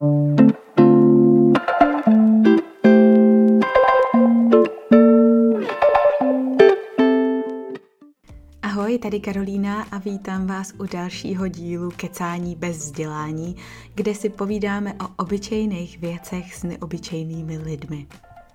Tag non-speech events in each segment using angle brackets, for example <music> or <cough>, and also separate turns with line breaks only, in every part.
Ahoj, tady Karolína a vítám vás u dalšího dílu Kecání bez vzdělání, kde si povídáme o obyčejných věcech s neobyčejnými lidmi.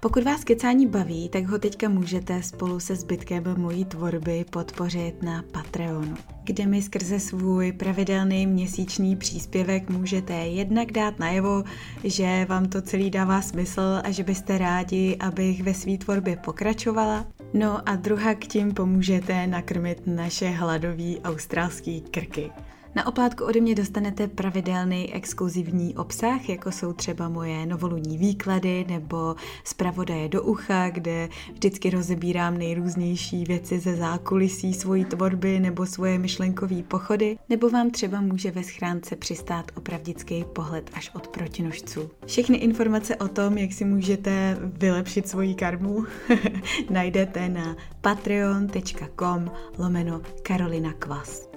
Pokud vás kecání baví, tak ho teďka můžete spolu se zbytkem mojí tvorby podpořit na Patreonu, kde mi skrze svůj pravidelný měsíční příspěvek můžete jednak dát najevo, že vám to celý dává smysl a že byste rádi, abych ve své tvorbě pokračovala. No a druhá k tím pomůžete nakrmit naše hladový australský krky. Na oplátku ode mě dostanete pravidelný exkluzivní obsah, jako jsou třeba moje novoluní výklady nebo zpravodaje do ucha, kde vždycky rozebírám nejrůznější věci ze zákulisí svojí tvorby nebo svoje myšlenkové pochody, nebo vám třeba může ve schránce přistát opravdický pohled až od protinožců. Všechny informace o tom, jak si můžete vylepšit svoji karmu, <laughs> najdete na patreon.com lomeno Karolina Kvas.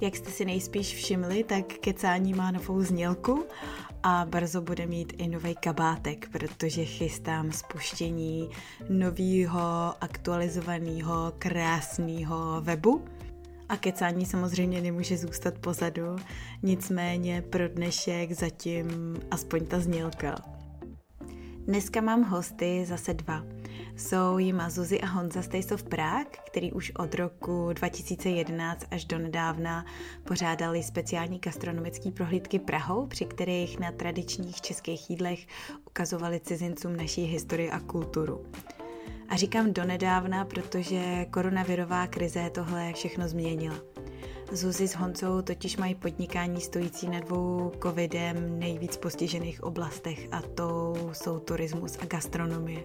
Jak jste si nejspíš všimli, tak kecání má novou znělku a brzo bude mít i nový kabátek, protože chystám spuštění nového aktualizovaného krásného webu. A kecání samozřejmě nemůže zůstat pozadu, nicméně pro dnešek zatím aspoň ta znělka. Dneska mám hosty zase dva jsou jima Zuzi a Honza of Prague, který už od roku 2011 až do nedávna pořádali speciální gastronomické prohlídky Prahou, při kterých na tradičních českých jídlech ukazovali cizincům naší historii a kulturu. A říkám donedávna, protože koronavirová krize tohle všechno změnila. Zuzi s Honcou totiž mají podnikání stojící na dvou covidem nejvíc postižených oblastech a to jsou turismus a gastronomie.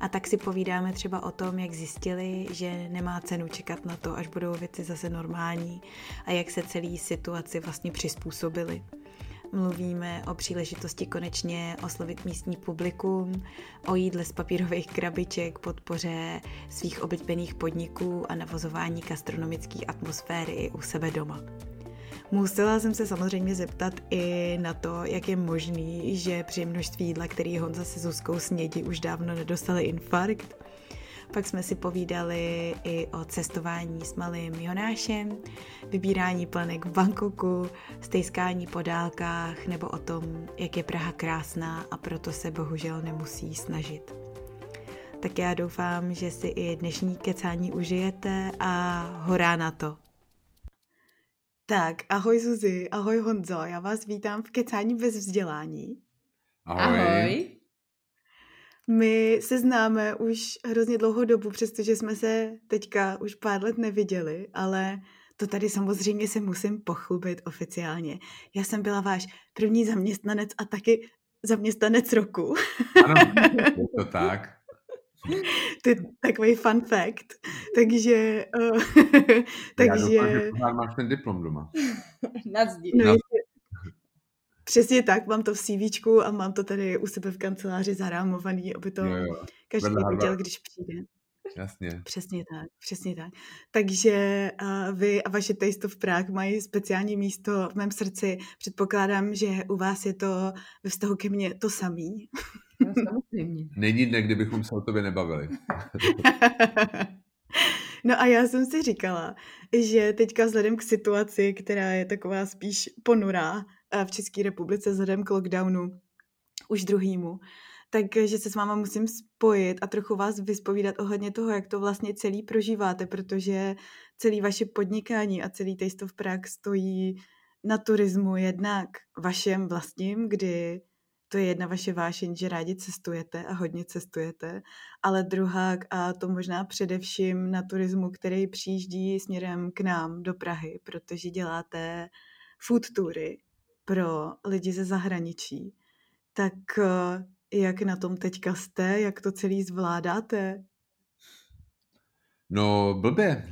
A tak si povídáme třeba o tom, jak zjistili, že nemá cenu čekat na to, až budou věci zase normální a jak se celý situaci vlastně přizpůsobili. Mluvíme o příležitosti konečně oslovit místní publikum, o jídle z papírových krabiček, podpoře svých oblíbených podniků a navozování gastronomické atmosféry i u sebe doma. Musela jsem se samozřejmě zeptat i na to, jak je možný, že při množství jídla, který Honza se Zuzkou snědí, už dávno nedostali infarkt. Pak jsme si povídali i o cestování s malým Jonášem, vybírání plenek v Bangkoku, stejskání po dálkách nebo o tom, jak je Praha krásná a proto se bohužel nemusí snažit. Tak já doufám, že si i dnešní kecání užijete a horá na to. Tak, ahoj Zuzi, ahoj Honzo, já vás vítám v Kecání bez vzdělání.
Ahoj. ahoj.
My se známe už hrozně dlouhou dobu, přestože jsme se teďka už pár let neviděli, ale to tady samozřejmě se musím pochlubit oficiálně. Já jsem byla váš první zaměstnanec a taky zaměstnanec roku.
Ano, je to tak.
To je takový fun fact. Takže... <laughs> Uh,
takže... Já doufám, že máš ten diplom doma. <laughs>
Na zdi. No, Přesně tak, mám to v CV a mám to tady u sebe v kanceláři zarámovaný, aby to jo, jo. každý viděl, když přijde.
Jasně.
Přesně tak, přesně tak. Takže uh, vy a vaše Taste of Prague mají speciální místo v mém srdci. Předpokládám, že u vás je to ve vztahu ke mně to samý. <laughs>
No, samozřejmě. Není dne, kdybychom se o tobě nebavili. <laughs>
no a já jsem si říkala, že teďka vzhledem k situaci, která je taková spíš ponurá v České republice vzhledem k lockdownu, už druhýmu, takže se s váma musím spojit a trochu vás vyspovídat ohledně toho, jak to vlastně celý prožíváte, protože celý vaše podnikání a celý Taste of Prague stojí na turismu jednak vašem vlastním, kdy to je jedna vaše vášeň, že rádi cestujete a hodně cestujete, ale druhá a to možná především na turismu, který přijíždí směrem k nám do Prahy, protože děláte food toury pro lidi ze zahraničí. Tak eh, jak na tom teďka jste? Jak to celý zvládáte?
No, blbě.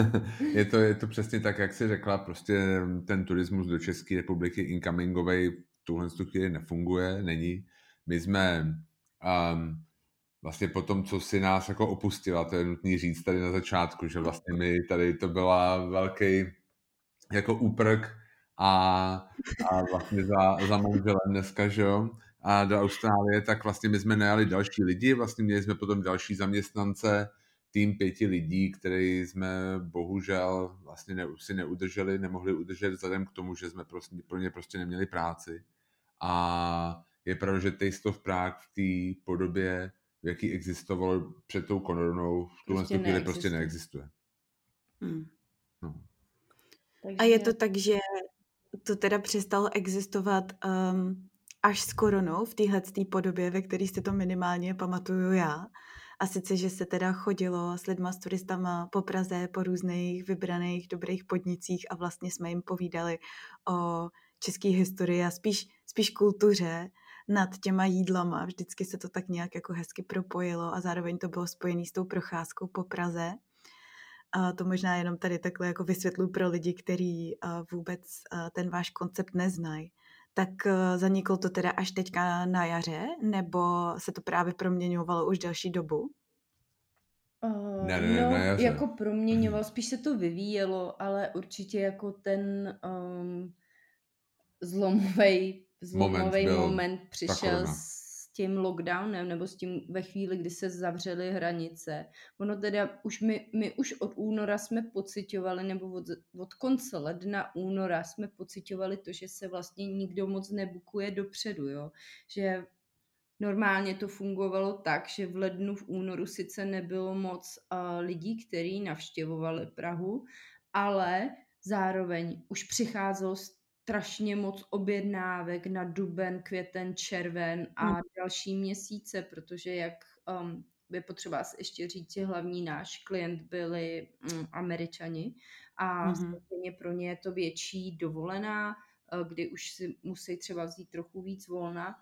<laughs> je, to, je to přesně tak, jak jsi řekla, prostě ten turismus do České republiky incomingovej tuhle chvíli nefunguje, není. My jsme um, vlastně po tom, co si nás jako opustila, to je nutný říct tady na začátku, že vlastně my tady to byla velký jako úprk a, a vlastně za, za manželem dneska, že jo, a do Austrálie, tak vlastně my jsme najali další lidi, vlastně měli jsme potom další zaměstnance, tým pěti lidí, který jsme bohužel vlastně ne, si neudrželi, nemohli udržet vzhledem k tomu, že jsme prostě, pro ně prostě neměli práci. A je pravda, že Taste of Prague v té podobě, v jaký existovalo před tou koronou, v tuhle prostě chvíli prostě neexistuje. Hmm.
No. Takže... A je to tak, že to teda přestalo existovat um, až s koronou v téhle podobě, ve které se to minimálně pamatuju já. A sice, že se teda chodilo s lidma, s turistama po Praze, po různých vybraných dobrých podnicích a vlastně jsme jim povídali o české historii a spíš, spíš kultuře nad těma jídlama. Vždycky se to tak nějak jako hezky propojilo a zároveň to bylo spojené s tou procházkou po Praze. A to možná jenom tady takhle jako vysvětlu pro lidi, kteří vůbec ten váš koncept neznají. Tak zaniklo to teda až teďka na jaře, nebo se to právě proměňovalo už delší dobu?
Uh, ne, ne, no, ne, jaře. jako proměňoval, <clears throat> spíš se to vyvíjelo, ale určitě jako ten um, zlomový zlomový moment, moment přišel s tím lockdownem nebo s tím ve chvíli, kdy se zavřely hranice. Ono teda už my, my už od února jsme pocitovali, nebo od, od konce ledna února jsme pocitovali to, že se vlastně nikdo moc nebukuje dopředu, jo. Že normálně to fungovalo tak, že v lednu, v únoru sice nebylo moc uh, lidí, kteří navštěvovali Prahu, ale zároveň už přicházelo strašně moc objednávek na duben, květen, červen a hmm. další měsíce, protože jak um, je potřeba ještě říct, že hlavní náš klient byli um, američani a hmm. samozřejmě pro ně je to větší dovolená, uh, kdy už si musí třeba vzít trochu víc volna,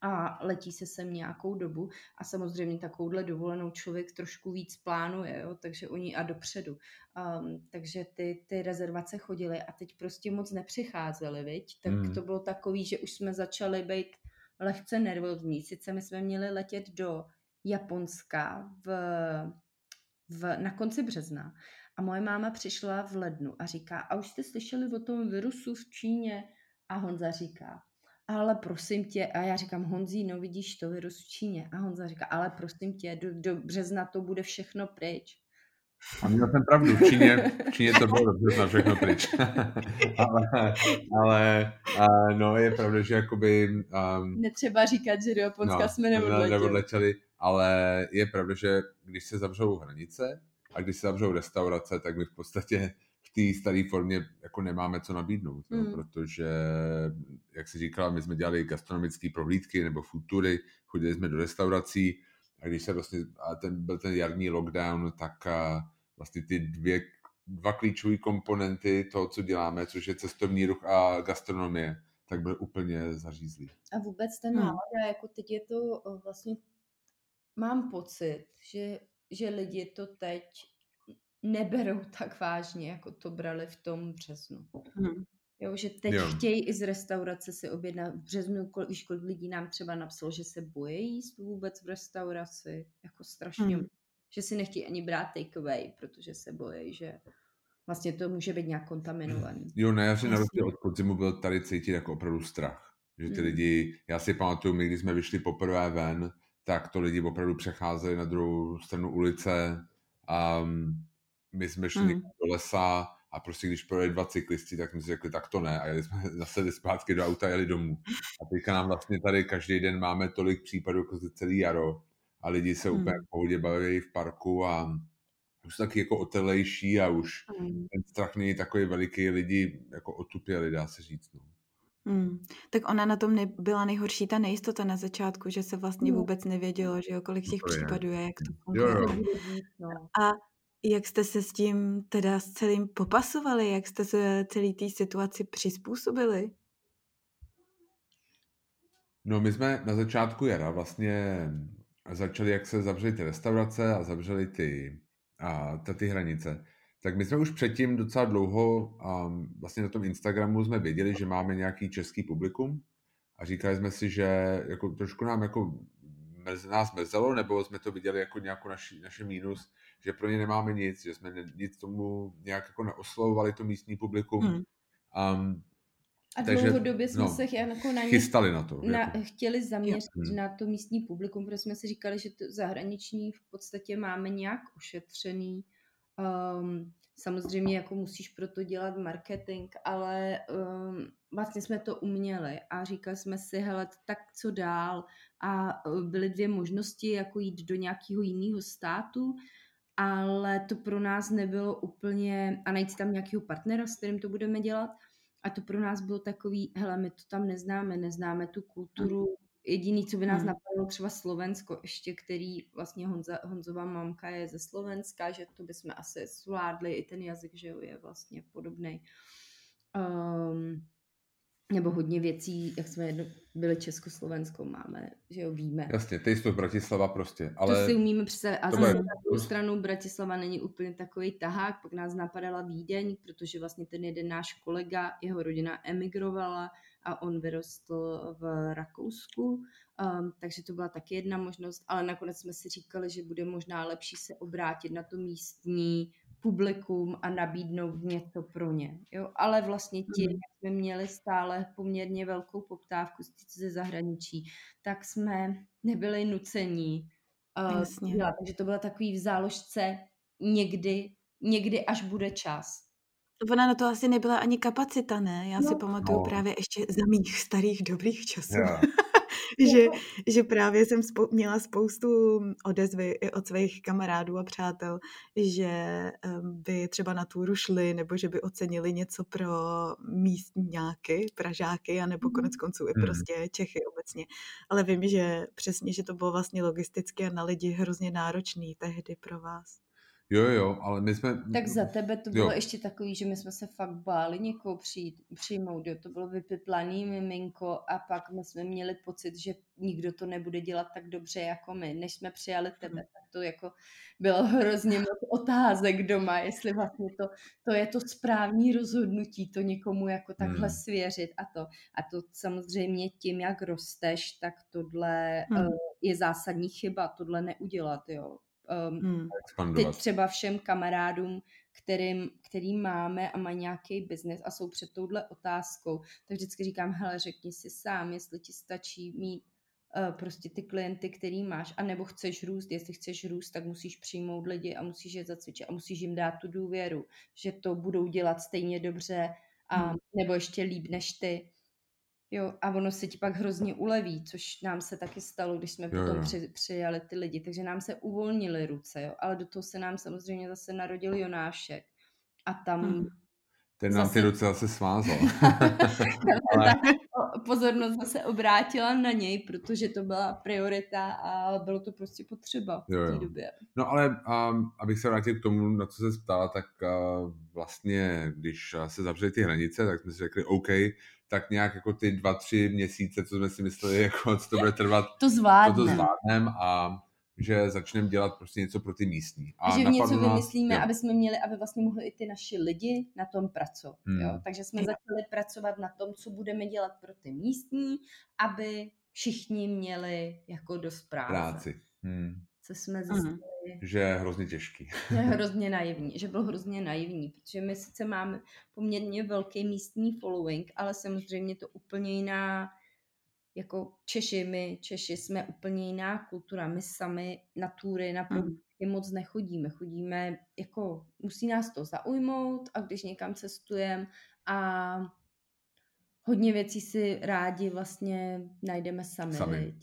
a letí se sem nějakou dobu a samozřejmě takovouhle dovolenou člověk trošku víc plánuje, jo? takže oni a dopředu. Um, takže ty, ty rezervace chodily a teď prostě moc nepřicházely, viď? Tak hmm. to bylo takový, že už jsme začali být lehce nervózní. Sice my jsme měli letět do Japonska v, v, na konci března a moje máma přišla v lednu a říká, a už jste slyšeli o tom virusu v Číně? A Honza říká, ale prosím tě, a já říkám, Honzí, no vidíš to, virus v Číně. A Honza říká, ale prosím tě, do, do března to bude všechno pryč.
A měl jsem pravdu, v Číně, v Číně to bylo dobře na všechno pryč. <laughs> ale, ale a, no je pravda, že jakoby... Um,
Netřeba říkat, že do Japonska no, jsme neodletěli.
neodletěli. Ale je pravda, že když se zavřou hranice a když se zavřou restaurace, tak my v podstatě v té staré formě jako nemáme co nabídnout, mm. no, protože, jak si říkala, my jsme dělali gastronomické prohlídky nebo futury, chodili jsme do restaurací a když se vlastně, a ten, byl ten jarní lockdown, tak a vlastně ty dvě, dva klíčové komponenty toho, co děláme, což je cestovní ruch a gastronomie, tak byl úplně zařízlý.
A vůbec ten hmm. nálada, jako teď je to vlastně, mám pocit, že, že lidi to teď neberou <laughs> tak vážně, jako to brali v tom březnu. Hmm. Jo, že teď jo. chtějí i z restaurace si objednat. V březnu, kol, víš, kolik lidí nám třeba napsalo, že se bojí jíst vůbec v restauraci. Jako strašně. Hmm. Že si nechtějí ani brát takeaway, protože se bojí, že vlastně to může být nějak kontaminovaný.
Jo, na jaře na rozdíl od podzimu byl tady cítit jako opravdu strach. Že ty hmm. lidi, já si pamatuju, my když jsme vyšli poprvé ven, tak to lidi opravdu přecházeli na druhou stranu ulice. Um, my jsme šli mm. do lesa a prostě když projeli dva cyklisti, tak jsme si řekli, tak to ne. A jeli jsme <laughs> zase zpátky do auta a jeli domů. A teďka nám vlastně tady každý den máme tolik případů jako ze celý jaro a lidi se mm. úplně v pohodě baví v parku a už taky jako otelejší a už mm. ten strach není takový veliký, lidi jako otupěli, dá se říct. No.
Hmm. Tak ona na tom byla nejhorší ta nejistota na začátku, že se vlastně vůbec nevědělo, že jo, kolik těch no případů je, jak to funguje. Jo, jo. A jak jste se s tím teda s celým popasovali? Jak jste se celý té situaci přizpůsobili?
No my jsme na začátku jara vlastně začali, jak se zavřely ty restaurace a zavřely ty, a, ty hranice. Tak my jsme už předtím docela dlouho a vlastně na tom Instagramu jsme věděli, že máme nějaký český publikum a říkali jsme si, že jako trošku nám jako mrz, nás mrzelo, nebo jsme to viděli jako nějakou naši, naše mínus, že pro ně nemáme nic, že jsme nic tomu nějak jako neoslovovali to místní publikum. Hmm. Um,
a takže, dlouhodobě jsme no, se jako na ně
chystali na to.
Na, jako. Chtěli zaměřit hmm. na to místní publikum, protože jsme si říkali, že to zahraniční v podstatě máme nějak ošetřený. Um, samozřejmě jako musíš pro to dělat marketing, ale um, vlastně jsme to uměli a říkali jsme si, hele, tak co dál? A e, byly dvě možnosti, jako jít do nějakého jiného státu, ale to pro nás nebylo úplně, a najít tam nějakého partnera, s kterým to budeme dělat, a to pro nás bylo takový, hele, my to tam neznáme, neznáme tu kulturu. Jediný, co by nás napadlo, třeba Slovensko ještě, který vlastně Honza, Honzová mamka je ze Slovenska, že to bychom asi zvládli, i ten jazyk, že jo, je vlastně podobný. Um, nebo hodně věcí, jak jsme jedno, byli Československo, máme, že jo, víme.
Jasně, ty jsi to Bratislava prostě, ale...
To si umíme představit. A zase na druhou stranu Bratislava není úplně takový tahák, pak nás napadala Vídeň, protože vlastně ten jeden náš kolega, jeho rodina emigrovala a on vyrostl v Rakousku, um, takže to byla taky jedna možnost, ale nakonec jsme si říkali, že bude možná lepší se obrátit na to místní publikum a nabídnout něco pro ně. Jo? Ale vlastně tím, mm. jak jsme měli stále poměrně velkou poptávku ze zahraničí, tak jsme nebyli nucení uh, dělat. Takže to byla takový v záložce někdy, někdy až bude čas.
Ona na to asi nebyla ani kapacita, ne? Já no. si pamatuju no. právě ještě za mých starých dobrých časů. Yeah. <laughs> <laughs> že, že právě jsem spou- měla spoustu odezvy i od svých kamarádů a přátel, že by třeba na túru šli, nebo že by ocenili něco pro místňáky, pražáky, anebo konec konců i hmm. prostě Čechy obecně. Ale vím, že přesně, že to bylo vlastně logisticky a na lidi hrozně náročný tehdy pro vás.
Jo, jo, ale my jsme...
Tak za tebe to bylo jo. ještě takový, že my jsme se fakt báli někoho přijít, přijmout, jo. To bylo vypiplaný miminko a pak my jsme měli pocit, že nikdo to nebude dělat tak dobře jako my. Než jsme přijali tebe, tak to jako bylo hrozně moc otázek doma, jestli vlastně to, to je to správní rozhodnutí, to někomu jako takhle hmm. svěřit a to. A to samozřejmě tím, jak rosteš, tak tohle hmm. uh, je zásadní chyba, tohle neudělat, jo um, hmm. teď třeba všem kamarádům, kterým, který máme a mají nějaký biznes a jsou před touhle otázkou, tak vždycky říkám, hele, řekni si sám, jestli ti stačí mít uh, prostě ty klienty, který máš, a nebo chceš růst, jestli chceš růst, tak musíš přijmout lidi a musíš je zacvičit a musíš jim dát tu důvěru, že to budou dělat stejně dobře a hmm. nebo ještě líp než ty. Jo, a ono se ti pak hrozně uleví, což nám se taky stalo, když jsme jo, potom jo. Při, přijali ty lidi, takže nám se uvolnily ruce, jo, ale do toho se nám samozřejmě zase narodil Jonášek a tam... Hmm.
Ten nám zase... ty ruce zase svázal. <laughs> <laughs>
ale... pozornost zase obrátila na něj, protože to byla priorita a bylo to prostě potřeba v té době.
No ale um, abych se vrátil k tomu, na co se ptala, tak uh, vlastně, když se zavřely ty hranice, tak jsme si řekli, OK, tak nějak jako ty dva, tři měsíce, co jsme si mysleli, <laughs> jako, co to bude trvat,
to zvládneme.
To, to zvládnem a že začneme dělat prostě něco pro ty místní. A
že něco nás, vymyslíme, jo. aby jsme měli, aby vlastně mohli i ty naši lidi na tom pracovat. Hmm. Jo? Takže jsme začali pracovat na tom, co budeme dělat pro ty místní, aby všichni měli jako dost práce. Práci. Hmm co jsme zjistili.
Že je hrozně těžký.
Je <laughs> hrozně naivní, že byl hrozně naivní, protože my sice máme poměrně velký místní following, ale samozřejmě to úplně jiná, jako Češi, my Češi jsme úplně jiná kultura, my sami na tury, na produkty mm. moc nechodíme, chodíme, jako musí nás to zaujmout a když někam cestujeme a hodně věcí si rádi vlastně najdeme sami. sami.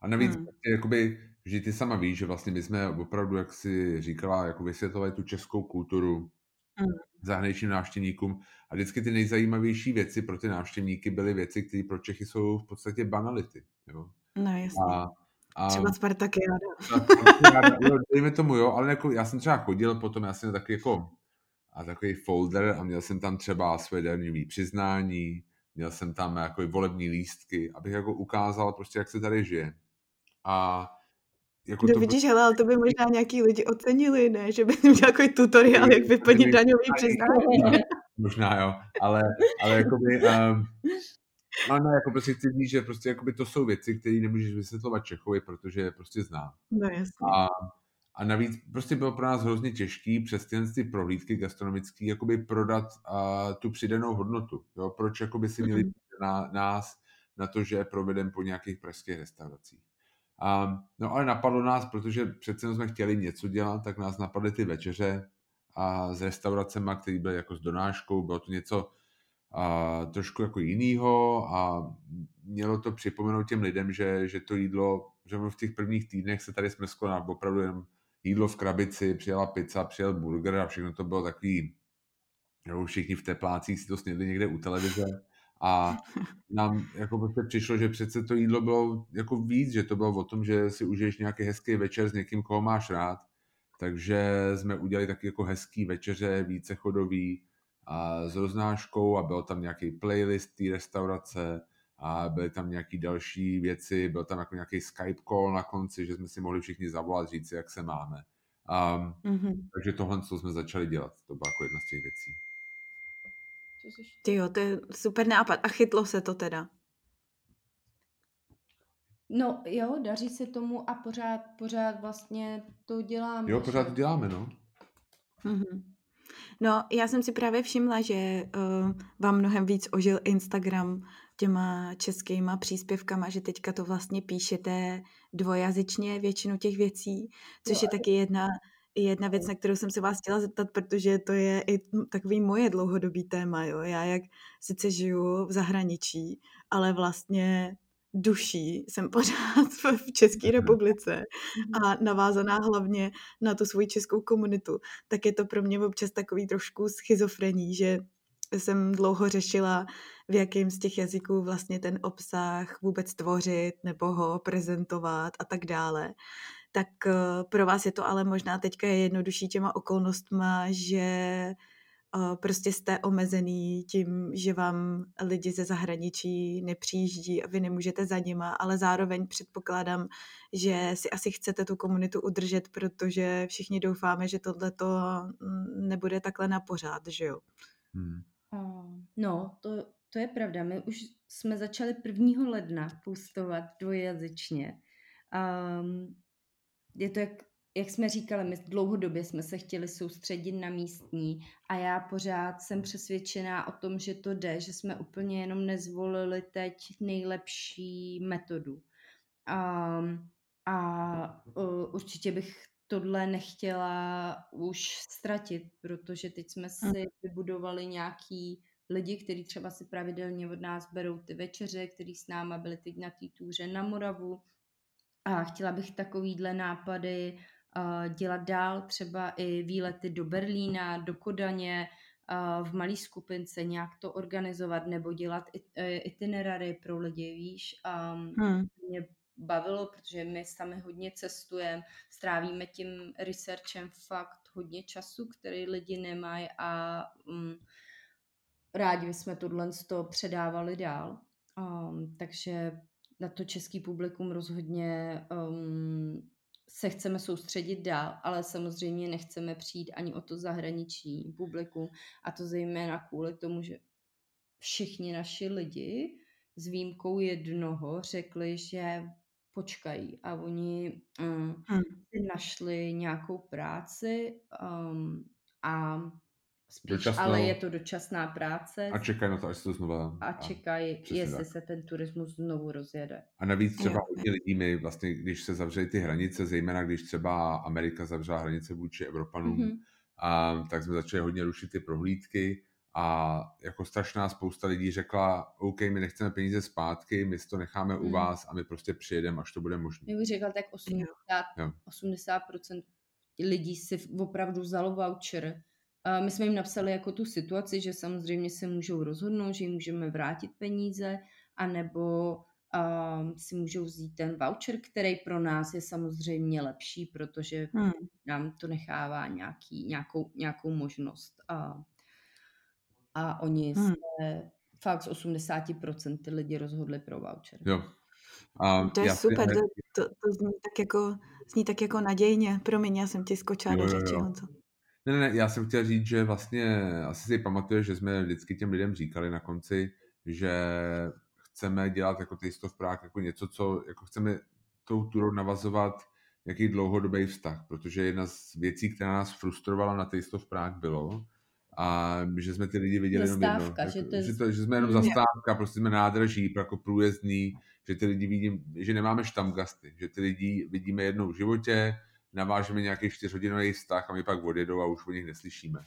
A navíc hmm. jakoby že ty sama víš, že vlastně my jsme opravdu, jak si říkala, jako vysvětlovali tu českou kulturu mm. zahraničním návštěvníkům a vždycky ty nejzajímavější věci pro ty návštěvníky byly věci, které pro Čechy jsou v podstatě banality. Jo?
No jasně. A, a, třeba Spartakiáda.
jo, dejme tomu, jo, ale jako, já jsem třeba chodil potom, já jsem takový jako a takový folder a měl jsem tam třeba své daňové přiznání, měl jsem tam jako volební lístky, abych jako ukázal prostě, jak se tady žije. A
jako no to vidíš, hele, ale to by možná <laughs> nějaký lidi ocenili, ne? Že by měl takový tutoriál, jak vyplnit daňový <laughs> přiznání.
Možná jo, ale, ale jakoby, um, no, no, jako prostě chci říct, že prostě jakoby to jsou věci, které nemůžeš vysvětlovat Čechovi, protože je prostě zná.
No jasně.
A, a navíc prostě bylo pro nás hrozně těžký přes ty prohlídky gastronomické jakoby prodat uh, tu přidanou hodnotu. Jo? Proč jakoby si měli mm-hmm. na nás na to, že provedem po nějakých pražských restauracích. Um, no ale napadlo nás, protože přece jsme chtěli něco dělat, tak nás napadly ty večeře a s restauracemi, které byly jako s donáškou, bylo to něco a, trošku jako jinýho a mělo to připomenout těm lidem, že, že to jídlo, že v těch prvních týdnech se tady smrsklo na opravdu jenom jídlo v krabici, přijela pizza, přijel burger a všechno to bylo takový, jo, všichni v teplácích si to snědli někde u televize a <laughs> nám jako prostě přišlo, že přece to jídlo bylo jako víc, že to bylo o tom, že si užiješ nějaký hezký večer s někým, koho máš rád, takže jsme udělali taky jako hezký večeře, více chodový a s roznáškou a byl tam nějaký playlist té restaurace a byly tam nějaké další věci, byl tam jako nějaký Skype call na konci, že jsme si mohli všichni zavolat, říct si, jak se máme. Um, mm-hmm. Takže tohle, co jsme začali dělat, to byla jako jedna z těch věcí.
Ty jo, to je super nápad. A chytlo se to teda?
No jo, daří se tomu a pořád, pořád vlastně to děláme.
Jo, pořád to děláme, no.
Mm-hmm. No, já jsem si právě všimla, že uh, vám mnohem víc ožil Instagram těma českýma příspěvkama, že teďka to vlastně píšete dvojazyčně většinu těch věcí, což je taky jedna, jedna věc, na kterou jsem se vás chtěla zeptat, protože to je i takový moje dlouhodobý téma. Jo? Já jak sice žiju v zahraničí, ale vlastně duší jsem <laughs> pořád v České republice a <laughs> navázaná hlavně na tu svoji českou komunitu, tak je to pro mě občas takový trošku schizofrení, že jsem dlouho řešila, v jakém z těch jazyků vlastně ten obsah vůbec tvořit nebo ho prezentovat a tak dále. Tak eh, pro vás je to ale možná teďka je jednodušší těma okolnostma, že prostě jste omezený tím, že vám lidi ze zahraničí nepřijíždí a vy nemůžete za nima, ale zároveň předpokládám, že si asi chcete tu komunitu udržet, protože všichni doufáme, že tohle to mm, nebude takhle na pořád, že jo? Hmm.
No, to, to je pravda. My už jsme začali 1. ledna postovat dvojjazyčně. Um, je to jak jak jsme říkali, my dlouhodobě jsme se chtěli soustředit na místní a já pořád jsem přesvědčená o tom, že to jde, že jsme úplně jenom nezvolili teď nejlepší metodu. A uh, určitě bych tohle nechtěla už ztratit, protože teď jsme hm. si vybudovali nějaký lidi, kteří třeba si pravidelně od nás berou ty večeře, kteří s náma byli teď na té túře na Moravu. A chtěla bych takovýhle nápady dělat dál třeba i výlety do Berlína, do Kodaně, v malé skupince nějak to organizovat nebo dělat e, itinerary pro lidi, víš. A hmm. mě bavilo, protože my sami hodně cestujeme, strávíme tím researchem fakt hodně času, který lidi nemají a um, rádi bychom tohle to předávali dál. Um, takže na to český publikum rozhodně um, se chceme soustředit dál, ale samozřejmě nechceme přijít ani o to zahraniční publikum a to zejména kvůli tomu, že všichni naši lidi s výjimkou jednoho řekli, že počkají a oni um, hmm. našli nějakou práci um, a Spíš, Dočasnou. ale je to dočasná práce.
A čekají na to, až se to znova...
A čekají, jestli tak. se ten turismus znovu rozjede.
A navíc třeba hodně lidí, my vlastně, když se zavřely ty hranice, zejména když třeba Amerika zavřela hranice vůči Evropanům, mm-hmm. a, tak jsme začali hodně rušit ty prohlídky a jako strašná spousta lidí řekla, OK, my nechceme peníze zpátky, my si to necháme mm. u mhm. vás a my prostě přijedeme, až to bude možné.
Já bych řekla, tak 80, jo. 80% lidí si opravdu vzalo voucher my jsme jim napsali jako tu situaci, že samozřejmě se můžou rozhodnout, že jim můžeme vrátit peníze, anebo uh, si můžou vzít ten voucher, který pro nás je samozřejmě lepší, protože hmm. nám to nechává nějaký, nějakou, nějakou možnost. A, a oni hmm. se fakt z 80% ty lidi rozhodli pro voucher.
Jo.
A to je super, to, to, to zní, tak jako, zní tak jako nadějně. Promiň, já jsem ti skočila do řeči, Honzo.
Ne, ne, já jsem chtěl říct, že vlastně asi si pamatuješ, že jsme vždycky těm lidem říkali na konci, že chceme dělat jako Taste of Prague jako něco, co jako chceme tou turou navazovat nějaký dlouhodobý vztah, protože jedna z věcí, která nás frustrovala na Taste of Prague bylo, a že jsme ty lidi viděli
zastávka,
jenom jedno.
Že,
to, že, to, že jsme jenom zastávka, prostě jsme nádraží, jako průjezdný, že ty lidi vidím, že nemáme štamgasty, že ty lidi vidíme jednou v životě, navážeme nějaký čtyřhodinový vztah a my pak odjedou a už o nich neslyšíme.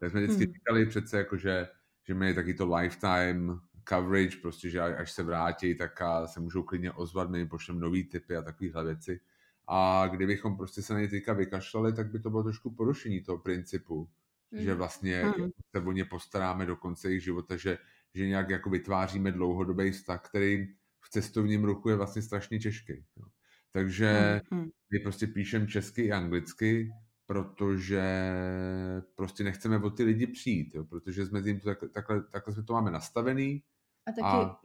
Tak jsme vždycky hmm. říkali přece, jako že, že my taky to lifetime coverage, prostě, že až se vrátí, tak se můžou klidně ozvat, my jim pošleme nový typy a takovéhle věci. A kdybychom prostě se na ně teďka vykašlali, tak by to bylo trošku porušení toho principu, mm. že vlastně mm. se o ně postaráme do konce jejich života, že, že nějak jako vytváříme dlouhodobý vztah, který v cestovním ruchu je vlastně strašně těžký. Jo. Takže mm. my prostě píšeme česky i anglicky, protože prostě nechceme o ty lidi přijít, jo, protože jsme tím to tak, takhle, takhle jsme to máme nastavený.
A taky a,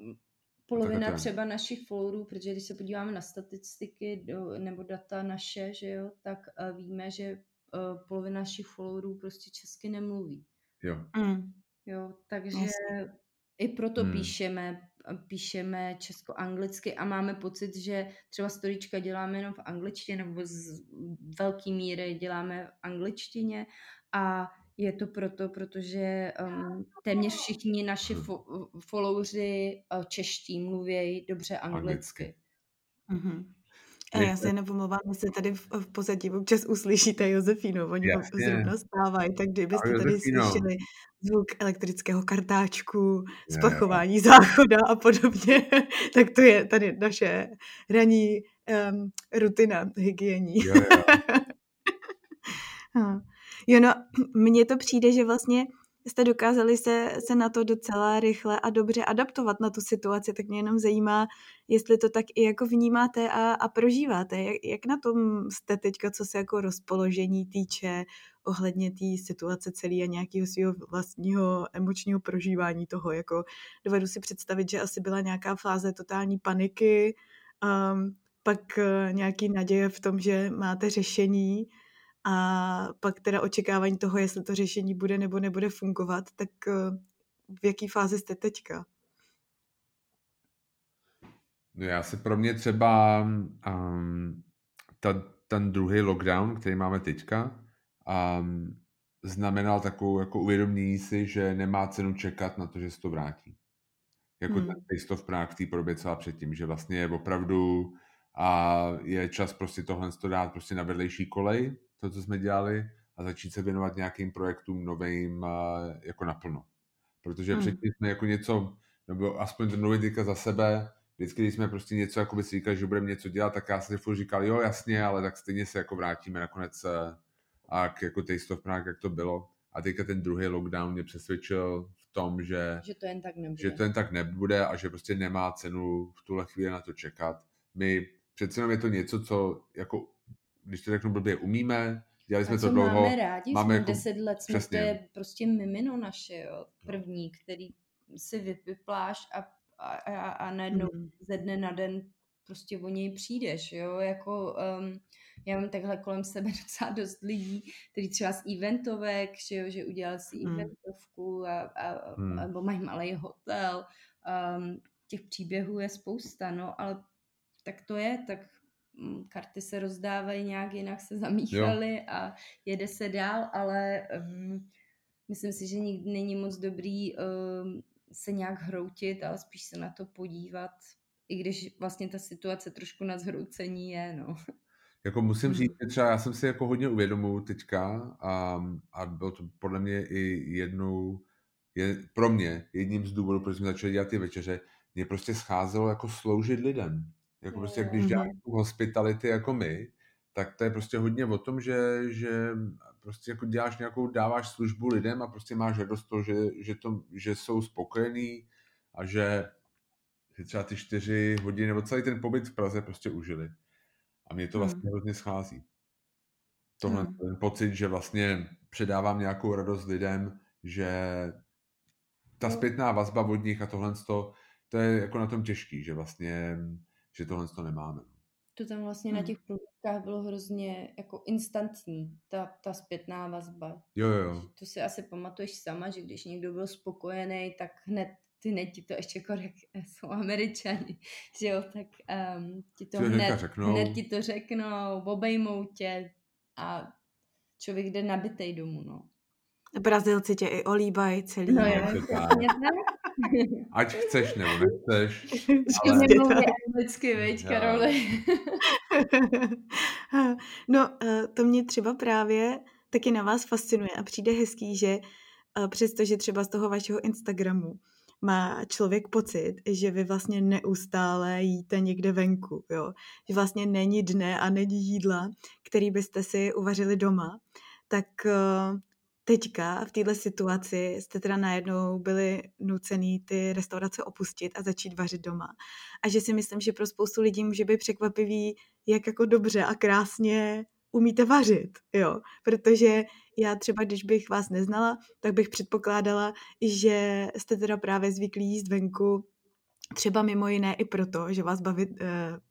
polovina třeba našich followerů, protože když se podíváme na statistiky do, nebo data naše, že jo, tak uh, víme, že uh, polovina našich followerů prostě česky nemluví.
Jo.
Mm. Jo, takže Jasně. i proto hmm. píšeme, píšeme česko-anglicky a máme pocit, že třeba storička děláme jenom v angličtině nebo z velké míry děláme v angličtině a je to proto, protože um, téměř všichni naši fo- followři uh, čeští mluví dobře anglicky.
Mm-hmm. A já se nepomlouvám, že se tady v, v pozadí občas uslyšíte Josefínu, oni Jasně. zrovna stávají, tak kdybyste tady slyšeli zvuk elektrického kartáčku, splachování záchoda a podobně, <laughs> tak to je tady naše ranní um, rutina hygiení. Jo, jo. <laughs> Jo, no, mně to přijde, že vlastně jste dokázali se, se na to docela rychle a dobře adaptovat na tu situaci, tak mě jenom zajímá, jestli to tak i jako vnímáte a, a prožíváte. Jak, jak na tom jste teďka, co se jako rozpoložení týče ohledně té situace celý a nějakého svého vlastního emočního prožívání toho. Jako dovedu si představit, že asi byla nějaká fáze totální paniky, um, pak uh, nějaký naděje v tom, že máte řešení, a pak teda očekávání toho, jestli to řešení bude nebo nebude fungovat, tak eh, v jaký fázi jste teďka?
No já se pro mě třeba um, ta, ten druhý lockdown, který máme teďka, um, znamenal takovou jako uvědomění si, že nemá cenu čekat na to, že se to vrátí. Jako hmm. ten taste of Prague celá předtím, že vlastně je opravdu a je čas prostě tohle dát prostě na vedlejší kolej, to, co jsme dělali, a začít se věnovat nějakým projektům novým jako naplno. Protože hmm. předtím jsme jako něco, nebo aspoň ten nový za sebe, vždycky, když jsme prostě něco, jako by si říkali, že budeme něco dělat, tak já jsem si furt říkal, jo, jasně, ale tak stejně se jako vrátíme nakonec a k jako Taste of Prague, jak to bylo. A teďka ten druhý lockdown mě přesvědčil v tom, že,
že, to jen tak nebude.
že to jen tak nebude a že prostě nemá cenu v tuhle chvíli na to čekat. My přece jenom je to něco, co jako když to řeknu blbě, umíme, dělali jsme to dlouho.
Máme rádi, máme jako, deset let, jsme, to je prostě mimino naše, jo, první, který si vypipláš a, a, a, a najednou mm. ze dne na den prostě o něj přijdeš, jo, jako um, já mám takhle kolem sebe <laughs> docela dost lidí, kteří třeba z eventovek, že, jo, že udělali si mm. eventovku a, a, mm. nebo mají malý hotel, um, těch příběhů je spousta, no, ale tak to je, tak karty se rozdávají nějak jinak, se zamíchaly a jede se dál, ale um, myslím si, že nikdy není moc dobrý um, se nějak hroutit, ale spíš se na to podívat, i když vlastně ta situace trošku na zhroucení je, no.
Jako musím říct, že třeba já jsem si jako hodně uvědomuji teďka a, a bylo to podle mě i jednou, je, pro mě jedním z důvodů, proč jsme začali dělat ty večeře, mě prostě scházelo jako sloužit lidem. Jako prostě, když děláš tu hospitality jako my, tak to je prostě hodně o tom, že, že prostě jako děláš nějakou, dáváš službu lidem a prostě máš radost to, že, že, to, že jsou spokojení a že si třeba ty čtyři hodiny nebo celý ten pobyt v Praze prostě užili. A mě to vlastně hmm. hrozně schází. Tohle hmm. ten pocit, že vlastně předávám nějakou radost lidem, že ta zpětná vazba od nich a tohle to, to je jako na tom těžký, že vlastně že tohle to nemáme.
To tam vlastně hmm. na těch průvodkách bylo hrozně jako instantní, ta, ta zpětná vazba.
Jo, jo.
To si asi pamatuješ sama, že když někdo byl spokojený, tak hned ty ne ti to ještě korek, <laughs> jsou američani, že jo, tak um, ti to
hned,
hned ti to řeknou, obejmou tě a člověk jde nabitej domů, no.
Brazilci tě i olíbají celý. No, jo, <laughs>
Ať chceš nebo nechceš. <laughs>
Ale... Nemluví anglicky, veď, Karoli. <laughs>
no, eh, to mě třeba právě taky na vás fascinuje a přijde hezký, že eh, přestože třeba z toho vašeho Instagramu má člověk pocit, že vy vlastně neustále jíte někde venku, jo? že vlastně není dne a není jídla, který byste si uvařili doma, tak eh, teďka v této situaci jste teda najednou byli nucený ty restaurace opustit a začít vařit doma. A že si myslím, že pro spoustu lidí může být překvapivý, jak jako dobře a krásně umíte vařit, jo. Protože já třeba, když bych vás neznala, tak bych předpokládala, že jste teda právě zvyklí jíst venku třeba mimo jiné i proto, že vás bavit, uh,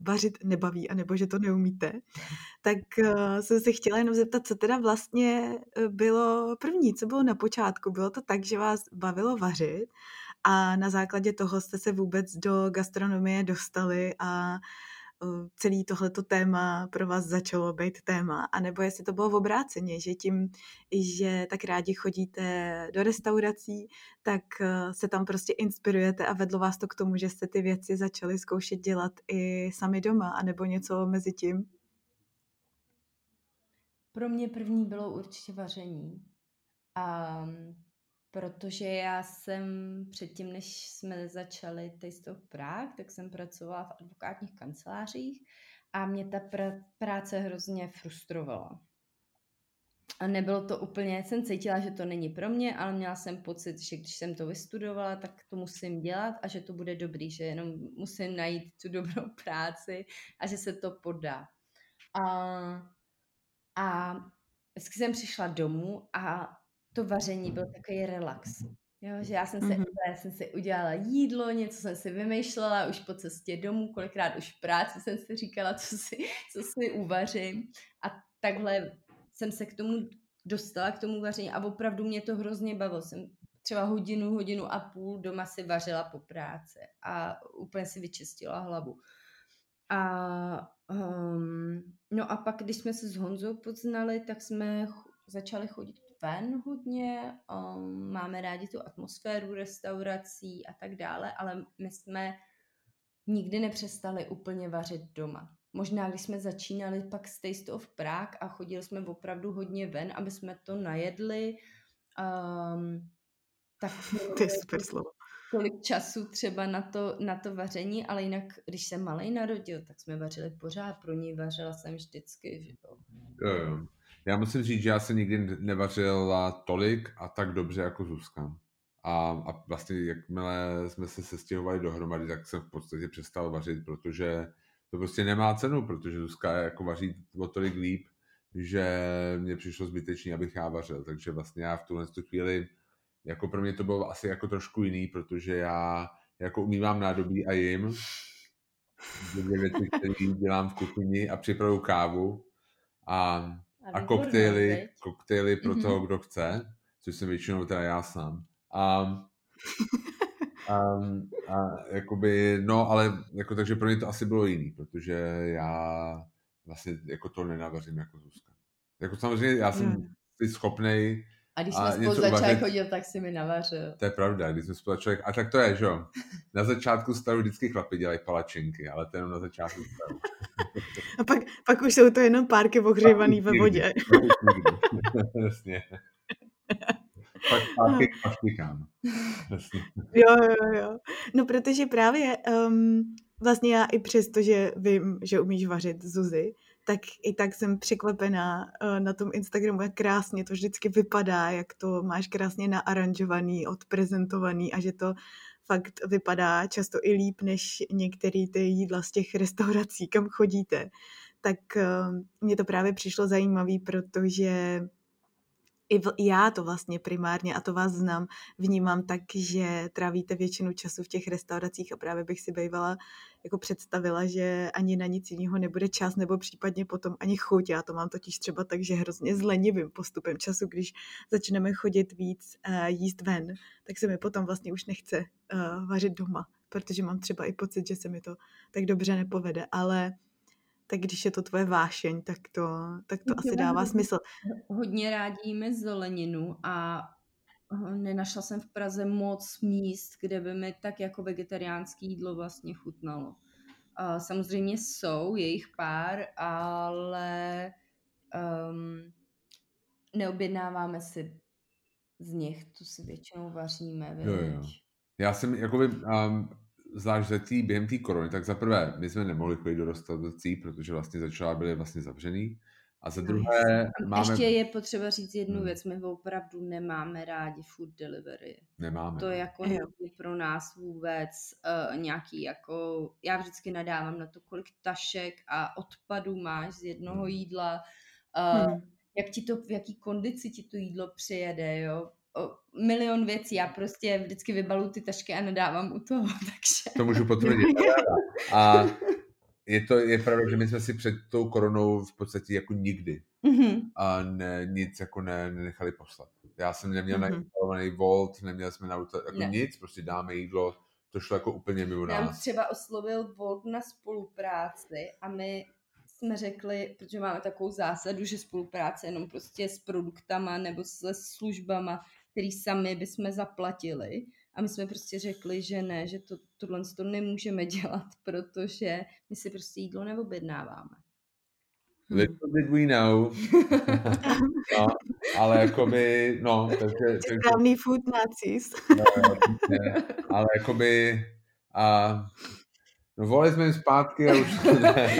vařit nebaví, anebo že to neumíte, tak uh, jsem se chtěla jenom zeptat, co teda vlastně eh, bylo první, co bylo na počátku. Bylo to tak, že vás bavilo vařit a na základě toho jste se vůbec do gastronomie dostali a celý tohleto téma pro vás začalo být téma, anebo jestli to bylo v obráceně, že tím, že tak rádi chodíte do restaurací, tak se tam prostě inspirujete a vedlo vás to k tomu, že jste ty věci začali zkoušet dělat i sami doma, anebo něco mezi tím?
Pro mě první bylo určitě vaření. A protože já jsem předtím, než jsme začali Taste of Prague, tak jsem pracovala v advokátních kancelářích a mě ta pr- práce hrozně frustrovala. A nebylo to úplně, jsem cítila, že to není pro mě, ale měla jsem pocit, že když jsem to vystudovala, tak to musím dělat a že to bude dobrý, že jenom musím najít tu dobrou <laughs> práci a že se to podá. A, a vždycky jsem přišla domů a to vaření byl takový relax. Jo, že já jsem, se, mm-hmm. já jsem si udělala jídlo, něco jsem si vymýšlela už po cestě domů, kolikrát už v práci jsem si říkala, co si, co si uvařím. A takhle jsem se k tomu dostala, k tomu vaření a opravdu mě to hrozně bavilo. Jsem třeba hodinu, hodinu a půl doma si vařila po práci a úplně si vyčistila hlavu. A um, no a pak, když jsme se s Honzou poznali, tak jsme začali chodit ven hodně, um, máme rádi tu atmosféru restaurací a tak dále, ale my jsme nikdy nepřestali úplně vařit doma. Možná, když jsme začínali pak z Taste of Prague a chodili jsme opravdu hodně ven, aby jsme to najedli, um, tak <laughs>
to je super slovo.
Tolik času třeba na to, na to vaření, ale jinak, když se malej narodil, tak jsme vařili pořád, pro ní vařila jsem vždycky, že jo.
Jo, jo. Já musím říct, že já se nikdy nevařila tolik a tak dobře jako Zuzka. A, a vlastně jakmile jsme se sestěhovali dohromady, tak jsem v podstatě přestal vařit, protože to prostě nemá cenu, protože Zuzka jako vaří o tolik líp, že mě přišlo zbytečný, abych já vařil. Takže vlastně já v tuhle chvíli, jako pro mě to bylo asi jako trošku jiný, protože já jako umývám nádobí a jim, dvě věci, které dělám v kuchyni a připravu kávu a a, a koktejly, koktejly pro mm-hmm. toho, kdo chce, což jsem většinou teda já sám. A, <laughs> a, a jakoby, no ale jako takže pro mě to asi bylo jiný, protože já vlastně jako to nenavařím jako Zuzka. Jako samozřejmě já jsem mm. schopnej
a když jsme spolu začali chodit, tak si mi navařil.
To je pravda, když jsme spolu začali, a tak to je, že jo. Na začátku stavu vždycky chlapi dělají palačinky, ale to jenom na začátku stavu.
A pak, pak už jsou to jenom párky ohřívaný ve vodě. <laughs>
Jasně. pak párky paštikám.
Jo, jo, jo. No protože právě um, vlastně já i přesto, že vím, že umíš vařit Zuzi, tak i tak jsem překvapená uh, na tom Instagramu, jak krásně to vždycky vypadá, jak to máš krásně naaranžovaný, odprezentovaný a že to fakt vypadá často i líp než některé ty jídla z těch restaurací, kam chodíte. Tak uh, mně to právě přišlo zajímavé, protože i v, já to vlastně primárně, a to vás znám, vnímám tak, že trávíte většinu času v těch restauracích a právě bych si bývala jako představila, že ani na nic jiného nebude čas, nebo případně potom ani chuť. Já to mám totiž třeba tak, že hrozně zlenivým postupem času, když začneme chodit víc uh, jíst ven, tak se mi potom vlastně už nechce uh, vařit doma, protože mám třeba i pocit, že se mi to tak dobře nepovede, ale tak když je to tvoje vášeň, tak to, tak to asi dává hodně, smysl.
Hodně rádi jíme zeleninu a eh, nenašla jsem v Praze moc míst, kde by mi tak jako vegetariánský jídlo vlastně chutnalo. A samozřejmě jsou, je jich pár, ale um, neobjednáváme si z nich, tu si většinou vaříme. Jo, jo.
Já jsem jakoby um, zvlášť za tý, během té korony, tak za prvé, my jsme nemohli chodit do restaurací, protože vlastně začala byly vlastně zavřený. A za druhé
máme... Ještě je potřeba říct jednu hmm. věc, my opravdu nemáme rádi food delivery.
Nemáme.
To no. jako je pro nás vůbec uh, nějaký jako, já vždycky nadávám na to, kolik tašek a odpadů máš z jednoho hmm. jídla, uh, hmm. jak ti to, v jaký kondici ti to jídlo přijede, jo milion věcí. Já prostě vždycky vybalu ty tašky a nedávám u toho, <laughs> takže...
To můžu potvrdit. A je to je pravda, že my jsme si před tou koronou v podstatě jako nikdy mm-hmm. a ne, nic jako ne, nenechali poslat. Já jsem neměl mm-hmm. nainstalovaný Volt, neměl jsme na auto, jako ne. nic, prostě dáme jídlo, to šlo jako úplně mimo nás.
Já třeba oslovil Volt na spolupráci a my jsme řekli, protože máme takovou zásadu, že spolupráce jenom prostě s produktama nebo se službama, který sami bychom zaplatili. A my jsme prostě řekli, že ne, že to, tohle to nemůžeme <laughs> dělat, protože my si prostě jídlo neobjednáváme.
Little did we know. no, ale jakoby, no, takže...
Správný food nazis.
no, ne, ale jakoby, a, no volili jsme jim zpátky a už <laughs> ne.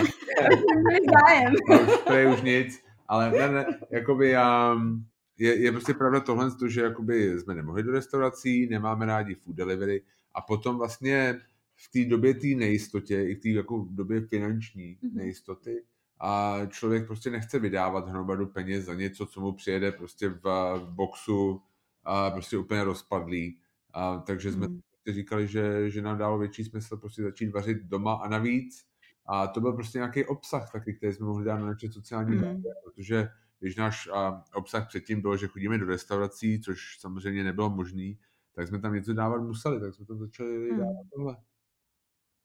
zájem. <laughs>
a už, to je už nic, ale ne, ne, jakoby, um, je, je prostě pravda tohle, že jakoby jsme nemohli do restaurací, nemáme rádi food delivery a potom vlastně v té době té nejistotě, i v té jako době finanční mm-hmm. nejistoty, a člověk prostě nechce vydávat hromadu peněz za něco, co mu přijede prostě v, v boxu a prostě úplně rozpadlý. A, takže jsme mm. říkali, že, že nám dalo větší smysl prostě začít vařit doma a navíc. A to byl prostě nějaký obsah taky, který jsme mohli dát na naše sociální mm. média, protože když náš a, obsah předtím byl, že chodíme do restaurací, což samozřejmě nebylo možné, tak jsme tam něco dávat museli, tak jsme tam začali hmm. dávat tohle.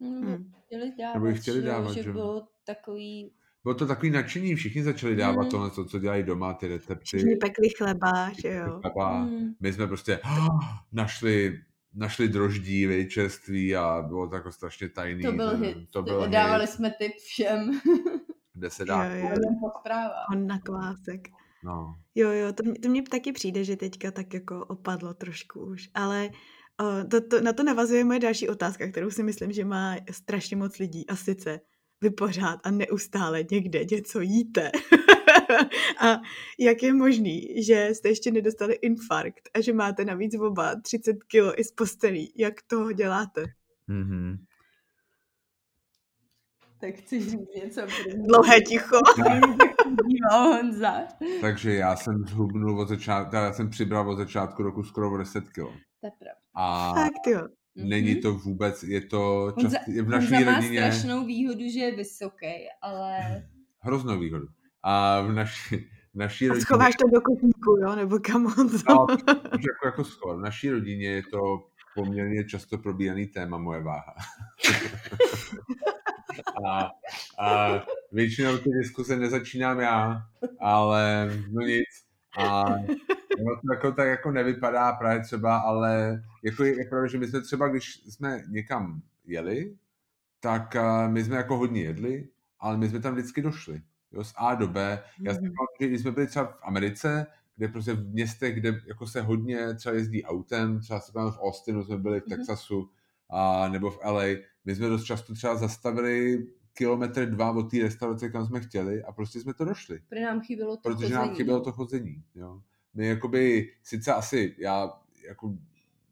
Hmm. Chtěli dávat, Nebo chtěli dávat, že, že bylo takový
bylo to takový nadšení, všichni začali dávat mm. tohle, co, co dělají doma, ty recepty.
Všichni pekli chleba, že jo.
Chleba. Mm. My jsme prostě oh, našli, našli droždí, vy, čerství a bylo to jako strašně tajný.
To byl hit. To byl Dávali hit. jsme tip všem. <laughs>
kde se dá.
Jo, jo. On na kvásek.
No.
Jo, jo, to, to mně taky přijde, že teďka tak jako opadlo trošku už, ale uh, to, to, na to navazuje moje další otázka, kterou si myslím, že má strašně moc lidí a sice vy pořád a neustále někde něco jíte. <laughs> a jak je možný, že jste ještě nedostali infarkt a že máte navíc oba 30 kilo i z postelí. Jak to děláte?
Mm-hmm.
Tak chci říct něco první.
Dlouhé ticho. <laughs>
Honza.
Takže já jsem zhubnul od začátku, já jsem přibral od začátku roku skoro 10 kg.
To je pravda.
A
Fakt jo.
Není to vůbec, je to čas, je v naší
Honza má
rodině...
strašnou výhodu, že je vysoký, ale... <laughs>
Hroznou výhodu. A v naší, v naší
rodině... A schováš to do kotníku, jo? Nebo kam on to...
No, jako, jako schovat. V naší rodině je to poměrně často probíhaný téma moje váha. <laughs> A, a většinou ty diskuse nezačínám já, ale no nic. A no to jako, tak jako nevypadá právě třeba, ale jako je, je pravda, že my jsme třeba, když jsme někam jeli, tak uh, my jsme jako hodně jedli, ale my jsme tam vždycky došli. Jo, z A do B. Já si mm že když jsme byli třeba v Americe, kde prostě v městech, kde jako se hodně třeba jezdí autem, třeba se v Austinu jsme byli v mhm. Texasu, a, nebo v LA, my jsme dost často třeba zastavili kilometr dva od té restaurace, kam jsme chtěli a prostě jsme to došli.
Protože nám chybělo to
Protože
chození.
nám chybělo to chození, jo. My jakoby, sice asi, já jako,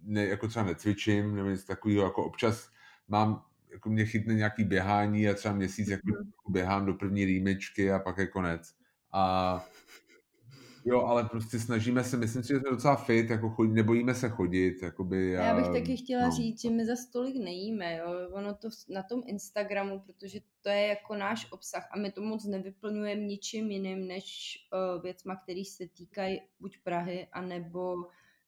ne, jako třeba necvičím, nebo něco takového, jako občas mám, jako mě chytne nějaký běhání a třeba měsíc jako mm. běhám do první rýmičky a pak je konec. A Jo, ale prostě snažíme se, myslím si, že jsme docela fit, jako chodí, nebojíme se chodit, jakoby.
Já bych taky chtěla no. říct, že my za stolik nejíme, jo, ono to na tom Instagramu, protože to je jako náš obsah a my to moc nevyplňujeme ničím jiným, než uh, věcma, který se týkají buď Prahy, anebo,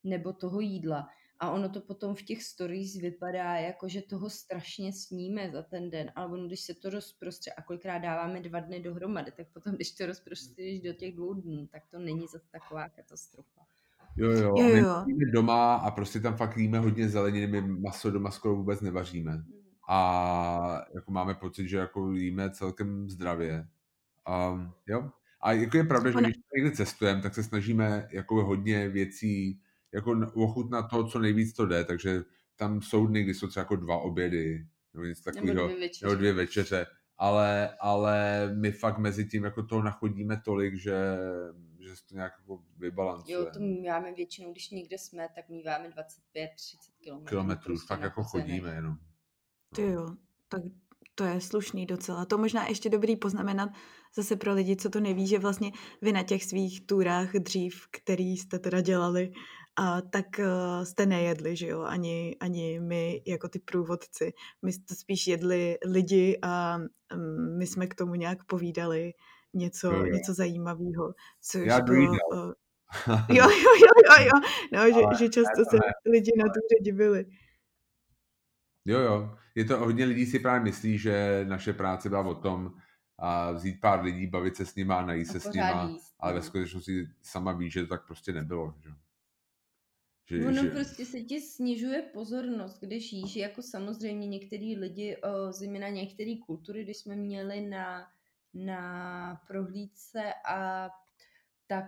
nebo toho jídla. A ono to potom v těch stories vypadá jako, že toho strašně sníme za ten den, ale ono, když se to rozprostře a kolikrát dáváme dva dny dohromady, tak potom, když to rozprostřeš do těch dvou dnů, tak to není zase taková katastrofa.
Jo, jo, jo, jo. my doma a prostě tam fakt jíme hodně zeleniny, my maso doma skoro vůbec nevaříme. Mm. A jako máme pocit, že jako jíme celkem zdravě. Um, jo. A jako je pravda, že když někde cestujeme, tak se snažíme jako hodně věcí jako ochutnat to, co nejvíc to jde, takže tam jsou dny, kdy jsou třeba jako dva obědy, nebo něco takového, nebo dvě večeře. Nebo dvě večeře. Ale, ale my fakt mezi tím jako toho nachodíme tolik, že, že se to nějak jako vybalancuje.
Jo, to máme většinou, když někde jsme, tak míváme 25-30 kilometrů.
Kilometrů, prostě fakt jako chodíme jenom.
Ty jo, tak to je slušný docela. To možná ještě dobrý poznamenat zase pro lidi, co to neví, že vlastně vy na těch svých túrách dřív, který jste teda dělali, a tak uh, jste nejedli, že jo, ani, ani my jako ty průvodci. My to spíš jedli lidi a um, my jsme k tomu nějak povídali něco, jo. něco zajímavého. Což
Já bylo, uh, <laughs>
jo, jo, jo, jo, jo. No, Ale, že, že často se lidi na tu divili.
Jo, jo. Je to, hodně lidí si právě myslí, že naše práce byla o tom, a vzít pár lidí, bavit se s nima a najít se s nima, jíst, ale ve no. skutečnosti sama víš, že to tak prostě nebylo. Že?
Že, ono že... prostě se ti snižuje pozornost, když jíš, jako samozřejmě některý lidi, zejména některé kultury, když jsme měli na, na prohlídce a tak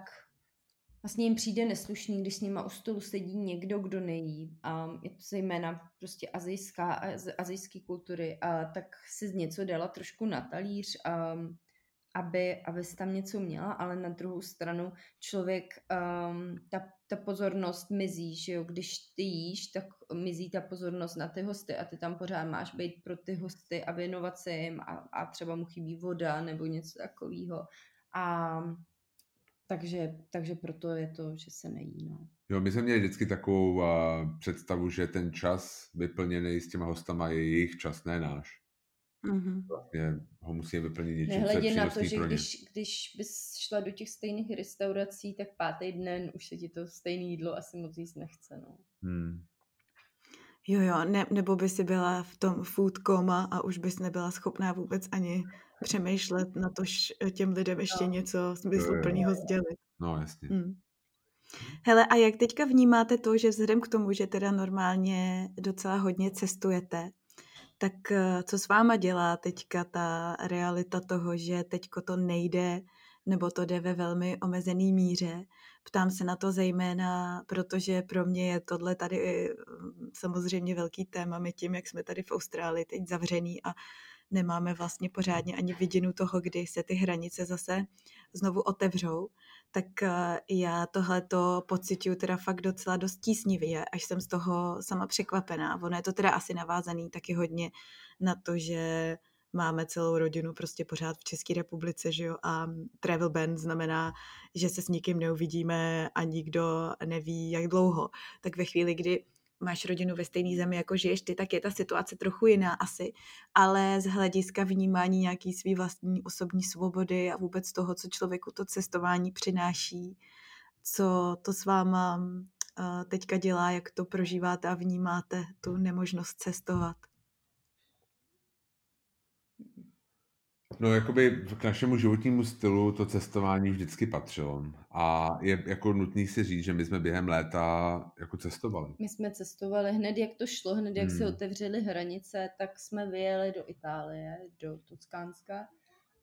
vlastně jim přijde neslušný, když s nima u stolu sedí někdo, kdo nejí. A je to zejména prostě azijská, azijské kultury. A tak si něco dala trošku na talíř. A aby, aby si tam něco měla, ale na druhou stranu člověk, um, ta, ta pozornost mizí, že jo, když ty jíš, tak mizí ta pozornost na ty hosty a ty tam pořád máš být pro ty hosty a věnovat se jim a, a třeba mu chybí voda nebo něco takového. A takže, takže proto je to, že se nejí. No.
Jo, my jsme měli vždycky takovou uh, představu, že ten čas vyplněný s těma hostama je jejich čas, ne náš. Mm-hmm. Vlastně ho musíme vyplnit něčím,
Nehledě na to, že když, když bys šla do těch stejných restaurací, tak pátý den už se ti to stejné jídlo asi moc jíst nechce. No. Hmm.
Jo, jo, ne, nebo by si byla v tom food coma a už bys nebyla schopná vůbec ani přemýšlet na to těm lidem ještě no. něco smysluplného sdělit.
No, jasně. Hmm.
Hele, a jak teďka vnímáte to, že vzhledem k tomu, že teda normálně docela hodně cestujete, tak eh, co s váma dělá teďka ta realita toho, že teďko to nejde, nebo to jde ve velmi omezený míře? Ptám se na to zejména, protože pro mě je tohle tady mm, samozřejmě velký téma. My tím, jak jsme tady v Austrálii teď zavřený a nemáme vlastně pořádně ani vidinu toho, kdy se ty hranice zase znovu otevřou, tak eh, já tohleto pocituju teda fakt docela dost tísnivě, až jsem z toho sama překvapená. Ono je to teda asi navázaný taky hodně na to, že máme celou rodinu prostě pořád v České republice, že jo, a travel ban znamená, že se s nikým neuvidíme a nikdo neví, jak dlouho. Tak ve chvíli, kdy máš rodinu ve stejné zemi, jako žiješ ty, tak je ta situace trochu jiná asi, ale z hlediska vnímání nějaký svý vlastní osobní svobody a vůbec toho, co člověku to cestování přináší, co to s váma eh, teďka dělá, jak to prožíváte a vnímáte tu nemožnost cestovat.
No, jakoby k našemu životnímu stylu to cestování vždycky patřilo. A je jako nutný si říct, že my jsme během léta jako cestovali.
My jsme cestovali hned, jak to šlo, hned, jak hmm. se otevřely hranice, tak jsme vyjeli do Itálie, do Toskánska.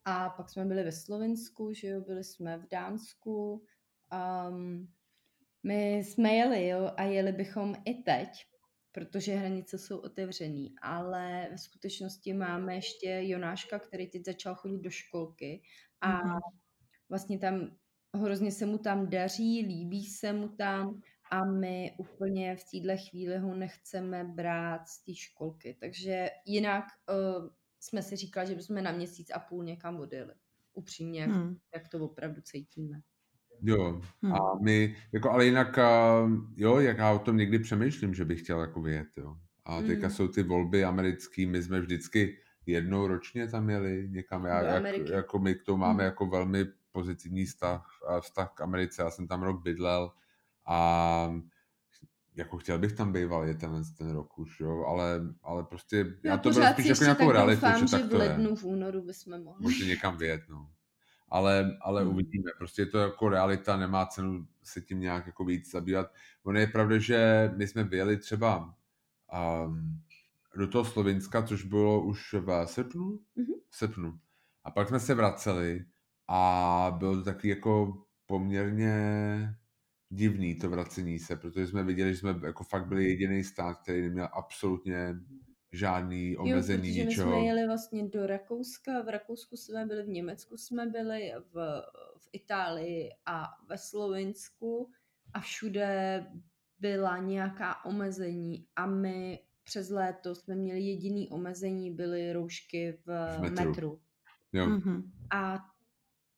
A pak jsme byli ve Slovensku, že jo, byli jsme v Dánsku. Um, my jsme jeli, jo, a jeli bychom i teď, protože hranice jsou otevřený, ale ve skutečnosti máme ještě Jonáška, který teď začal chodit do školky a mm-hmm. vlastně tam hrozně se mu tam daří, líbí se mu tam a my úplně v téhle chvíli ho nechceme brát z té školky. Takže jinak uh, jsme si říkali, že bychom na měsíc a půl někam odjeli. Upřímně, jak, hmm. jak to opravdu cítíme.
Jo, hmm. a my, jako ale jinak, jo, jak já o tom někdy přemýšlím, že bych chtěl jako vyjet, jo. A teďka hmm. jsou ty volby americké, my jsme vždycky jednou ročně tam jeli někam, já, jak, jako my k tomu máme hmm. jako velmi pozitivní vztah, vztah k Americe, já jsem tam rok bydlel a jako chtěl bych tam býval je ten, ten rok už, jo, ale, ale prostě já, já to beru spíš jako nějakou realitu,
že, že tak v lednu, je. v únoru bychom mohli.
Můžete někam vyjet, no. Ale, ale hmm. uvidíme, prostě je to jako realita, nemá cenu se tím nějak jako víc zabývat. Ono je pravda, že my jsme vyjeli třeba um, do toho Slovinska, což bylo už v srpnu, mm-hmm. v srpnu. A pak jsme se vraceli a bylo to taky jako poměrně divný to vracení se, protože jsme viděli, že jsme jako fakt byli jediný stát, který neměl absolutně žádný omezení
jo,
ničeho.
my jsme jeli vlastně do Rakouska, v Rakousku jsme byli, v Německu jsme byli, v, v Itálii a ve Slovensku a všude byla nějaká omezení a my přes léto jsme měli jediný omezení, byly roušky v, v metru. metru.
Jo. Mm-hmm.
A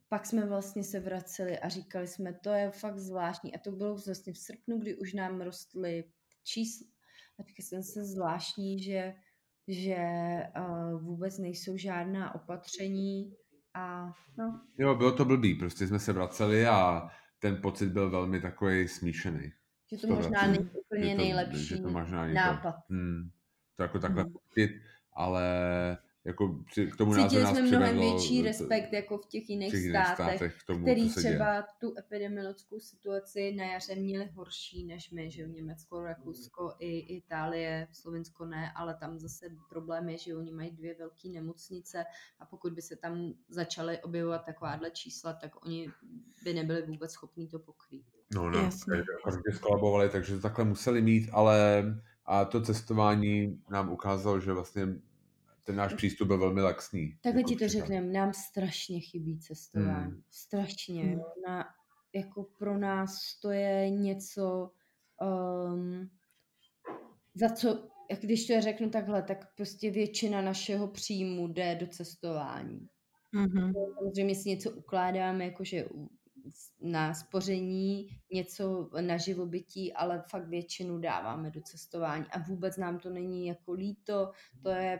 pak jsme vlastně se vraceli a říkali jsme, to je fakt zvláštní. A to bylo vlastně v srpnu, kdy už nám rostly čísla. A říkali jsem se zvláštní, že, že uh, vůbec nejsou žádná opatření. A, no.
Jo, bylo to blbý, prostě jsme se vraceli a ten pocit byl velmi takový smíšený.
Že to možná není úplně to, nejlepší že to možná nápad.
To, hmm, to jako takhle hmm. pocit, ale jako při, k tomu
Cítili jsme mnohem větší respekt jako v těch jiných, těch státech, státech k tomu, který třeba děje. tu epidemiologickou situaci na jaře měli horší než my, že v Německo, Rakousko i Itálie, Slovensko ne, ale tam zase problém je, že oni mají dvě velké nemocnice a pokud by se tam začaly objevovat takováhle čísla, tak oni by nebyli vůbec schopní to pokrýt.
No, no, hodně skolabovali, takže to takhle museli mít, ale a to cestování nám ukázalo, že vlastně ten náš přístup byl velmi laxní.
Takhle jako ti to řekneme, nám strašně chybí cestování. Hmm. Strašně. Hmm. Na, jako pro nás to je něco, um, za co, jak když to řeknu takhle, tak prostě většina našeho příjmu jde do cestování. Mm-hmm. Samozřejmě si něco ukládáme, jakože na spoření, něco na živobytí, ale fakt většinu dáváme do cestování a vůbec nám to není jako líto, to je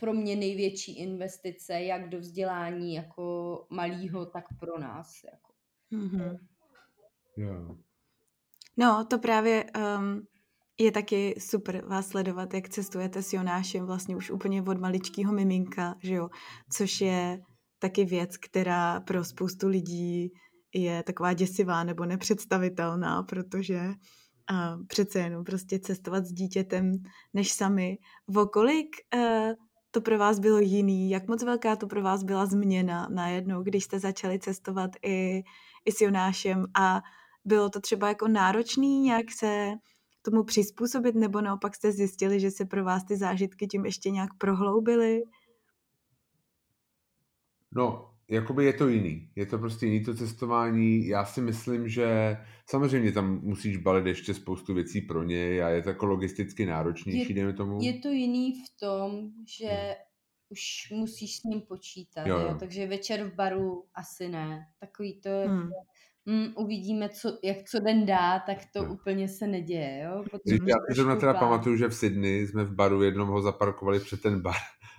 pro mě největší investice, jak do vzdělání jako malýho, tak pro nás. Jako. Mm-hmm.
Yeah.
No, to právě um, je taky super vás sledovat, jak cestujete s Jonášem vlastně už úplně od maličkého miminka, že jo, což je taky věc, která pro spoustu lidí je taková děsivá nebo nepředstavitelná, protože uh, přece jenom prostě cestovat s dítětem než sami. Vokolik uh, to pro vás bylo jiný? Jak moc velká to pro vás byla změna najednou, když jste začali cestovat i, i s Jonášem a bylo to třeba jako náročný nějak se tomu přizpůsobit, nebo naopak jste zjistili, že se pro vás ty zážitky tím ještě nějak prohloubily?
No, jakoby je to jiný. Je to prostě jiný to cestování. Já si myslím, že samozřejmě tam musíš balit ještě spoustu věcí pro něj a je to jako logisticky náročnější, dejme tomu.
Je to jiný v tom, že hmm. už musíš s ním počítat, jo, jo. takže večer v baru asi ne. Takový to je hmm mm, uvidíme, co, jak co den dá, tak to no. úplně se neděje. Jo?
Já si zrovna teda pamatuju, že v Sydney jsme v baru jednom ho zaparkovali před ten bar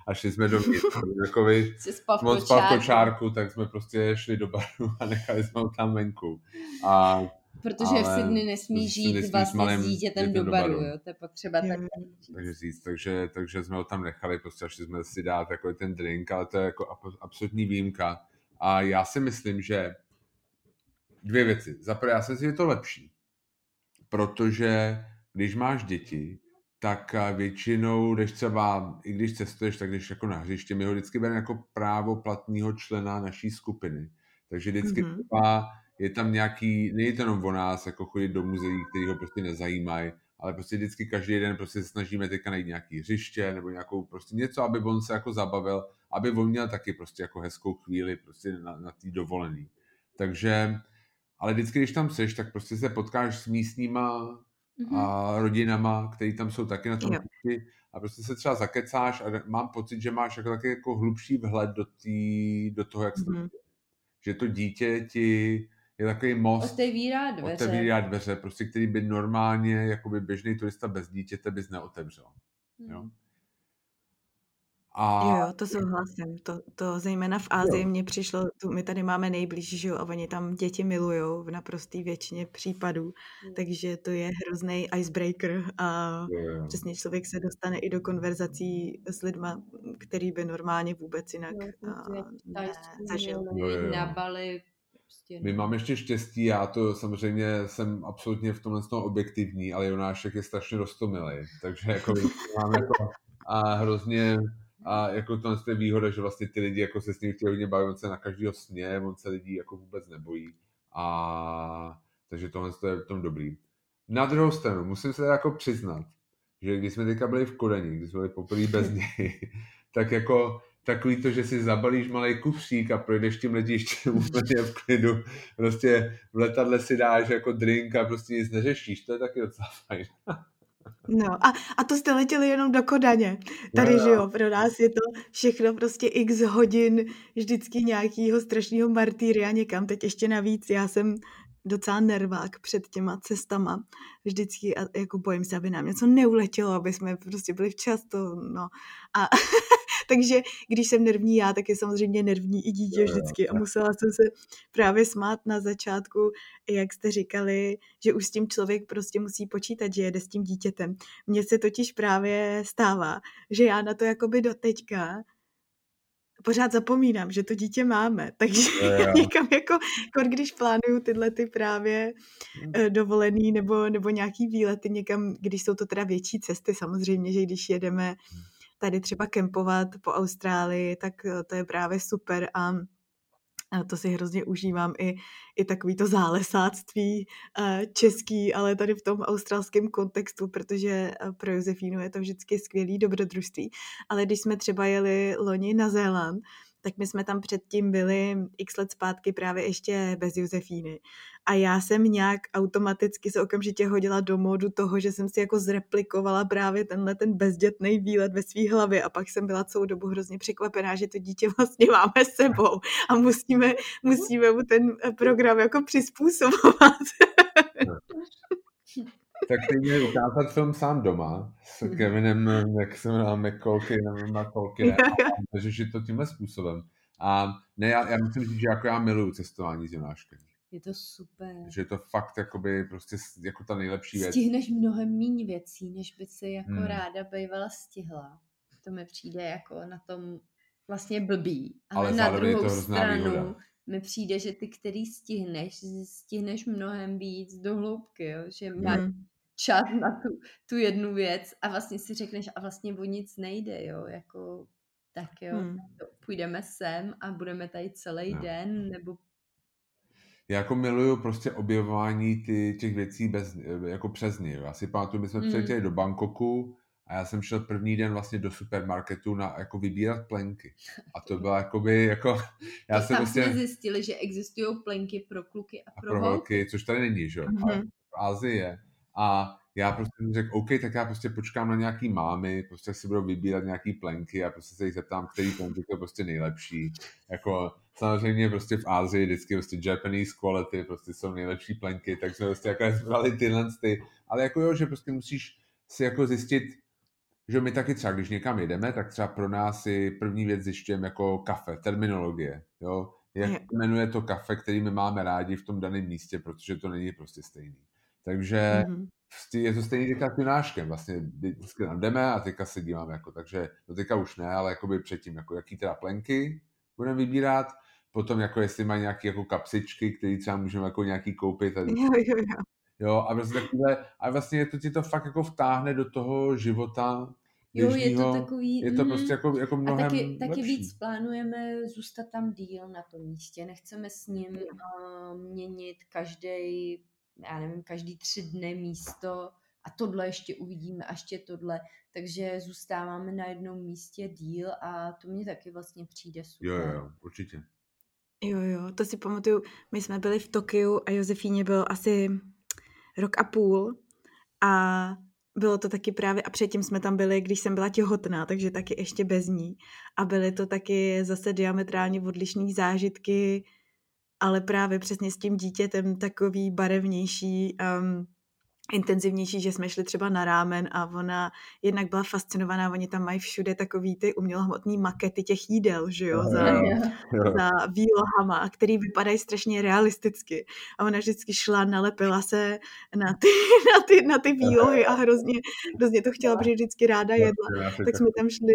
a šli jsme do Takový moc spal v kočárku, tak jsme prostě šli do baru a nechali jsme ho tam venku. A
Protože ale v Sydney nesmí žít nesmí vlastně s dítětem do baru, jo, to je potřeba tak
takže říct. Takže, takže jsme ho tam nechali, prostě šli jsme si dát takový ten drink, ale to je jako absolutní výjimka. A já si myslím, že dvě věci. Za prvé, já si myslím, že je to lepší, protože když máš děti, tak eh, většinou, když třeba, i když cestuješ, tak když jako na hřiště, my ho vždycky bereme jako právo platního člena naší skupiny. Takže vždycky mm-hmm. třeba je tam nějaký, není to jenom o nás, jako chodit do muzeí, který ho prostě nezajímají, ale prostě vždycky každý den prostě se snažíme teďka najít nějaký hřiště nebo nějakou prostě něco, aby on se jako zabavil, aby on měl taky prostě jako hezkou chvíli prostě na, na té dovolený. Takže ale vždycky, když tam seš, tak prostě se potkáš s místníma mm-hmm. a rodinama, který tam jsou taky na tom píši a prostě se třeba zakecáš a mám pocit, že máš jako taky jako hlubší vhled do, tý, do toho, jak se mm-hmm. Že to dítě ti je takový most.
Otevírá dveře.
Otevírá dveře, prostě, který by normálně, jakoby běžný turista bez dítěte bys neotevřel. Jo? Hmm.
A... Jo, to souhlasím. To, to zejména v Ázii mně přišlo, tu, my tady máme nejblíž, že jo, a oni tam děti milujou v naprostý většině případů, mm. takže to je hrozný icebreaker a jo. přesně člověk se dostane i do konverzací s lidma, který by normálně vůbec jinak jo, nezažil.
Na Bali
prostě My máme ještě štěstí, já to samozřejmě jsem absolutně v tomhle objektivní, ale Jonášek je strašně roztomilý, takže jako máme jako a hrozně a jako to je výhoda, že vlastně ty lidi jako se s ním chtějí hodně bavit, on se na každého sně, on se lidí jako vůbec nebojí. A takže tohle je v tom dobrý. Na druhou stranu, musím se jako přiznat, že když jsme teďka byli v Kodani, když jsme byli poprvé bez <laughs> něj, tak jako takový to, že si zabalíš malý kufřík a projdeš tím letištěm <laughs> úplně v klidu, prostě v letadle si dáš jako drink a prostě nic neřešíš, to je taky docela fajn. <laughs>
No a, a to jste letěli jenom do Kodaně. Tady, no, že jo, pro nás je to všechno prostě x hodin vždycky nějakýho strašného martýria někam. Teď ještě navíc, já jsem docela nervák před těma cestama. Vždycky a jako bojím se, aby nám něco neuletělo, aby jsme prostě byli včas to, no. A <laughs> takže když jsem nervní já, tak je samozřejmě nervní i dítě vždycky. A musela jsem se právě smát na začátku, jak jste říkali, že už s tím člověk prostě musí počítat, že jede s tím dítětem. Mně se totiž právě stává, že já na to jakoby do teďka pořád zapomínám, že to dítě máme, <laughs> takže já <laughs> někam jako, jako, když plánuju tyhle ty právě hmm. eh, dovolený nebo, nebo nějaký výlety někam, když jsou to teda větší cesty, samozřejmě, že když jedeme hmm tady třeba kempovat po Austrálii, tak eh, to je právě super a a to si hrozně užívám i, i takový to zálesáctví eh, český, ale tady v tom australském kontextu, protože eh, pro Josefínu je to vždycky skvělý dobrodružství. Ale když jsme třeba jeli loni na Zéland, tak my jsme tam předtím byli x let zpátky právě ještě bez Josefíny. A já jsem nějak automaticky se okamžitě hodila do módu toho, že jsem si jako zreplikovala právě tenhle ten bezdětný výlet ve své hlavě a pak jsem byla celou dobu hrozně překvapená, že to dítě <laughs> vlastně máme s sebou a musíme, musíme mu ten program jako přizpůsobovat. <laughs> <laughs>
tak ty měli ukázat film sám doma s. Kevinem, jak se jmenuje, McColky, nevím, McColky, takže je to tímhle způsobem. A ne, já, já myslím že jako já miluju cestování s Jonáškem.
Je to super.
Že je to fakt jakoby prostě jako ta nejlepší věc.
Stihneš mnohem méně věcí, než by si jako hmm. ráda bývala stihla. To mi přijde jako na tom vlastně blbý. Ale, Ale na druhou stranu výhoda. mi přijde, že ty, který stihneš, stihneš mnohem víc do hloubky, jo? že máš hmm čas na tu, tu jednu věc a vlastně si řekneš a vlastně o nic nejde, jo, jako tak jo, hmm. půjdeme sem a budeme tady celý no. den, nebo
já jako miluju prostě objevování ty, těch věcí bez, jako přes ně. Já si pamatuju, my jsme mm. přiletěli do Bangkoku a já jsem šel první den vlastně do supermarketu na jako vybírat plenky. A to bylo jakoby jako... <laughs>
Já to jsem prostě... jsme zjistili, že existují plenky pro kluky a pro, a pro holky.
Což tady není, že jo? Mm-hmm. v Ázii je. A já prostě jsem řekl, OK, tak já prostě počkám na nějaký mámy, prostě si budou vybírat nějaký plenky a prostě se jich zeptám, který plenky je prostě nejlepší. Jako samozřejmě prostě v Ázii vždycky prostě Japanese quality prostě jsou nejlepší plenky, takže prostě jako zbrali tyhle ty. Ale jako jo, že prostě musíš si jako zjistit, že my taky třeba, když někam jedeme, tak třeba pro nás si první věc zjišťujeme jako kafe, terminologie, jo, jak jmenuje to kafe, který my máme rádi v tom daném místě, protože to není prostě stejný. Takže mm-hmm. je to stejný teďka s Junáškem, vlastně vždycky tam jdeme a teďka se díváme, jako, takže to teďka už ne, ale jakoby předtím, jako jaký teda plenky budeme vybírat, potom jako jestli mají nějaké jako kapsičky, které třeba můžeme jako nějaký koupit. A, jo, jo, jo. jo a, vlastně takové, a vlastně to ti to fakt jako vtáhne do toho života,
Jo, je to takový...
Je to mm, prostě jako, jako mnohem
A taky, taky víc plánujeme zůstat tam díl na tom místě. Nechceme s ním uh, měnit každý já nevím, každý tři dny místo a tohle ještě uvidíme a ještě tohle, takže zůstáváme na jednom místě díl a to mě taky vlastně přijde super.
Jo, jo, určitě.
Jo, jo, to si pamatuju, my jsme byli v Tokiu a Josefíně bylo asi rok a půl a bylo to taky právě, a předtím jsme tam byli, když jsem byla těhotná, takže taky ještě bez ní. A byly to taky zase diametrálně odlišné zážitky ale právě přesně s tím dítětem takový barevnější, um, intenzivnější, že jsme šli třeba na rámen a ona jednak byla fascinovaná, oni tam mají všude takový ty umělohmotný makety těch jídel, že jo, za, za výlohama, který vypadají strašně realisticky. A ona vždycky šla, nalepila se na ty, <laughs> na ty, na ty výlohy a hrozně, hrozně to chtěla, protože vždycky ráda jedla. Tak jsme tam šli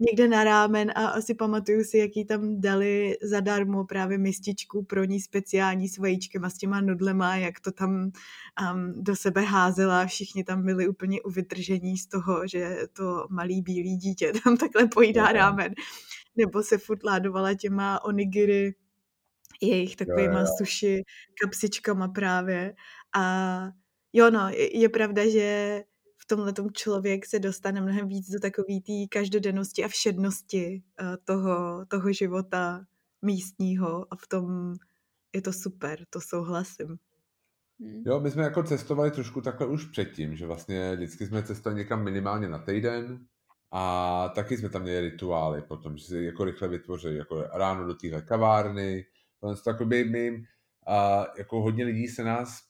někde na rámen a asi pamatuju si, jaký tam dali zadarmo právě mističku pro ní speciální s vajíčkem a s těma nudlema, jak to tam um, do sebe házela. Všichni tam byli úplně u vytržení z toho, že to malý bílý dítě <laughs> tam takhle pojídá rámen. Nebo se furt ládovala těma onigiri, jejich takovýma suši kapsičkama právě. A jo no, je, je pravda, že tomhle člověk se dostane mnohem víc do takové té každodennosti a všednosti eh, toho, toho života místního a v tom je to super, to souhlasím.
Hmm. Jo, my jsme jako cestovali trošku takhle už předtím, že vlastně vždycky jsme cestovali někam minimálně na týden a taky jsme tam měli rituály potom, že si jako rychle vytvořili, jako ráno do téhle kavárny, to by my, a jako hodně lidí se nás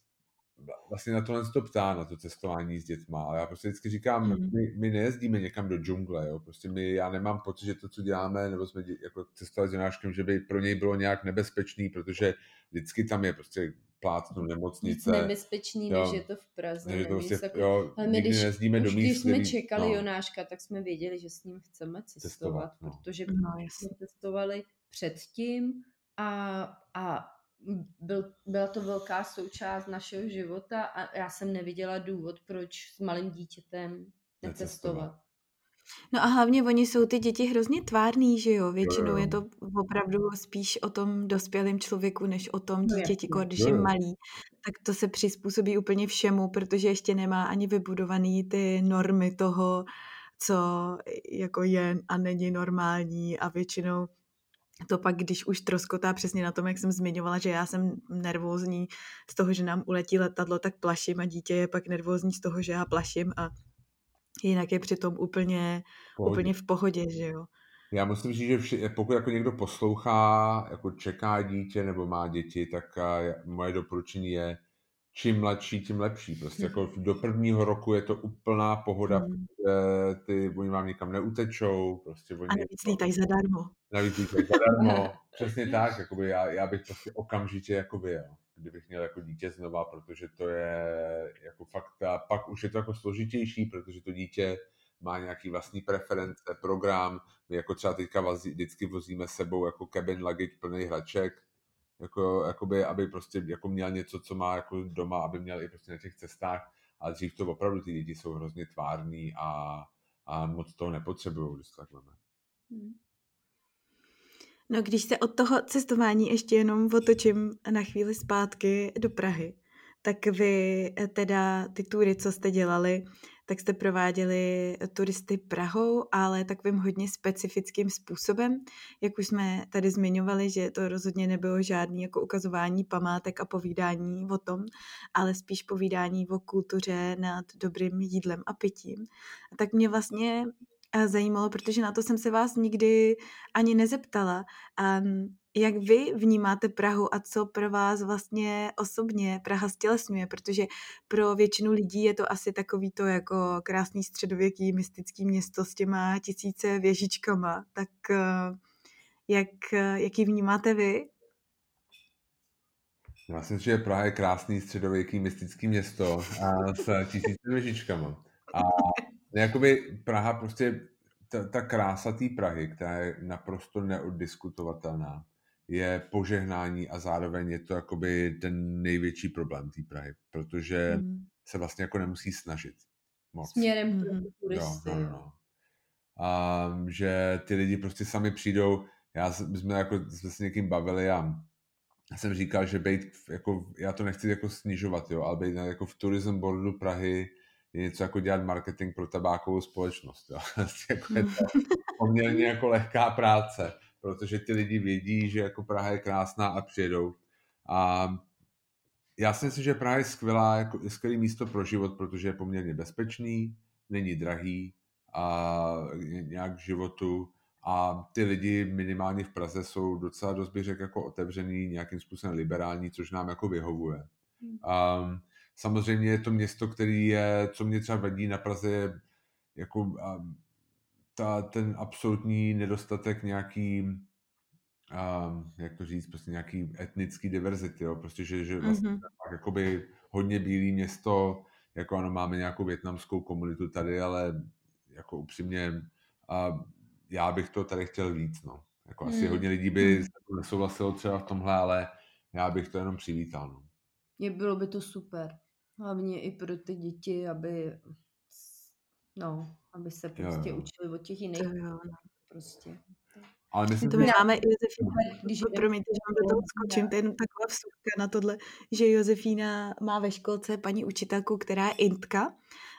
vlastně na tohle to ptá, na to cestování s dětma, ale já prostě vždycky říkám, mm. my, my nejezdíme někam do džungle, jo, prostě my, já nemám pocit, že to, co děláme, nebo jsme jako cestovali s Jonáškem, že by pro něj bylo nějak nebezpečný, protože vždycky tam je prostě plátnu nemocnice.
Nebezpečný, jo, než je to v Praze.
Než to prostě, jako, jo, ale my, když, nejezdíme do míst,
když jsme čekali no. Jonáška, tak jsme věděli, že s ním chceme cestovat, cestovat no. protože no, jsme cestovali předtím a, a byl, byla to velká součást našeho života a já jsem neviděla důvod, proč s malým dítětem necestovat.
No a hlavně oni jsou ty děti hrozně tvárný, že jo? Většinou je to opravdu spíš o tom dospělém člověku, než o tom no dítěti, když je malý. Tak to se přizpůsobí úplně všemu, protože ještě nemá ani vybudovaný ty normy toho, co jako je a není normální a většinou to pak, když už troskotá přesně na tom, jak jsem zmiňovala, že já jsem nervózní z toho, že nám uletí letadlo, tak plaším a dítě je pak nervózní z toho, že já plaším a jinak je přitom úplně, pohodě. úplně v pohodě, že jo.
Já musím říct, že vši, pokud jako někdo poslouchá, jako čeká dítě nebo má děti, tak moje doporučení je, čím mladší, tím lepší. Prostě jako do prvního roku je to úplná pohoda, hmm. protože ty, oni vám nikam neutečou. Prostě oni,
a navíc lítají zadarmo.
Navíc lítají zadarmo. <laughs> Přesně tak, jakoby já, já bych prostě okamžitě jako vyjel, kdybych měl jako dítě znova, protože to je jako fakt, a pak už je to jako složitější, protože to dítě má nějaký vlastní preference, program, my jako třeba teďka vazí, vždycky vozíme sebou jako cabin luggage plný hraček, jako, jakoby, aby prostě jako měl něco, co má jako doma, aby měl i prostě na těch cestách, ale dřív to opravdu ty lidi jsou hrozně tvární a, a moc toho nepotřebují, když tak máme. Hmm.
No když se od toho cestování ještě jenom otočím na chvíli zpátky do Prahy, tak vy eh, teda ty tury, co jste dělali, tak jste prováděli turisty Prahou, ale takovým hodně specifickým způsobem. Jak už jsme tady zmiňovali, že to rozhodně nebylo žádný jako ukazování památek a povídání o tom, ale spíš povídání o kultuře nad dobrým jídlem a pitím. Tak mě vlastně eh, zajímalo, protože na to jsem se vás nikdy ani nezeptala. A jak vy vnímáte Prahu a co pro vás vlastně osobně Praha stělesňuje, protože pro většinu lidí je to asi takový to jako krásný středověký mystický město s těma tisíce věžičkama, tak eh, jak, jaký vnímáte vy?
Já myslím, že Praha je krásný středověký mystický město a s tisíce věžičkama. A jakoby Praha prostě, ta, ta krása té Prahy, která je naprosto neoddiskutovatelná, je požehnání a zároveň je to jakoby ten největší problém té Prahy, protože mm. se vlastně jako nemusí snažit moc.
Směrem mm. turisty. Jo, no, no, no.
A že ty lidi prostě sami přijdou, já jsme jako jsme se někým bavili a já jsem říkal, že být, jako, já to nechci jako snižovat, jo, ale být jako v tourism boardu Prahy je něco jako dělat marketing pro tabákovou společnost. Jo. <laughs> jako je to poměrně jako lehká práce protože ty lidi vědí, že jako Praha je krásná a přijedou. A já si myslím, že Praha je skvělá, jako, je skvělé místo pro život, protože je poměrně bezpečný, není drahý a nějak k životu a ty lidi minimálně v Praze jsou docela dost bych řekl jako otevřený, nějakým způsobem liberální, což nám jako vyhovuje. Um, samozřejmě je to město, který je, co mě třeba vadí na Praze, je jako um, ta, ten absolutní nedostatek nějaký um, jak to říct, prostě nějaký etnický diverzity, jo? prostě, že, že vlastně mm-hmm. tak, jakoby hodně bílý město, jako ano, máme nějakou větnamskou komunitu tady, ale jako upřímně a já bych to tady chtěl víc, no. Jako mm. asi hodně lidí by mm. nesouhlasilo třeba v tomhle, ale já bych to jenom přivítal, no.
Je, bylo by to super. Hlavně i pro ty děti, aby no, aby se prostě jo, jo. učili od těch jiných. Jo, prostě.
Ale myslím, to my máme <laughs> Josefína, když promiňte, že vám do toho skočím, to je jenom taková vsuvka na tohle, že Josefína má ve školce paní učitelku, která je intka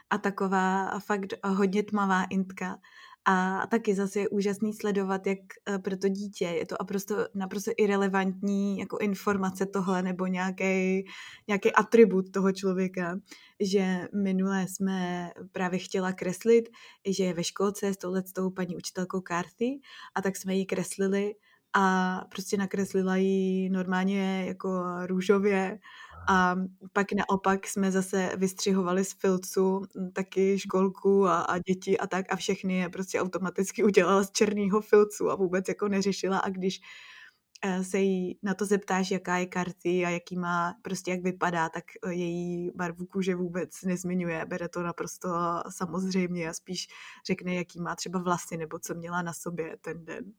a taková fakt hodně tmavá intka a taky zase je úžasný sledovat, jak eh, pro to dítě. Je to naprosto, naprosto irrelevantní jako informace tohle nebo nějaký, nějaký atribut toho člověka, že minule jsme právě chtěla kreslit, že je ve školce s touhle s tou paní učitelkou Carthy a tak jsme ji kreslili a prostě nakreslila ji normálně jako růžově a pak naopak jsme zase vystřihovali z filcu taky školku a, a děti a tak a všechny je prostě automaticky <laughs> udělala z černého filcu a vůbec jako neřešila a když e, se jí na to zeptáš, jaká je karty a jaký má, prostě jak vypadá, tak e, její barvu kůže vůbec nezmiňuje, bere to naprosto samozřejmě a spíš řekne, jaký má třeba vlasy nebo co měla na sobě ten den.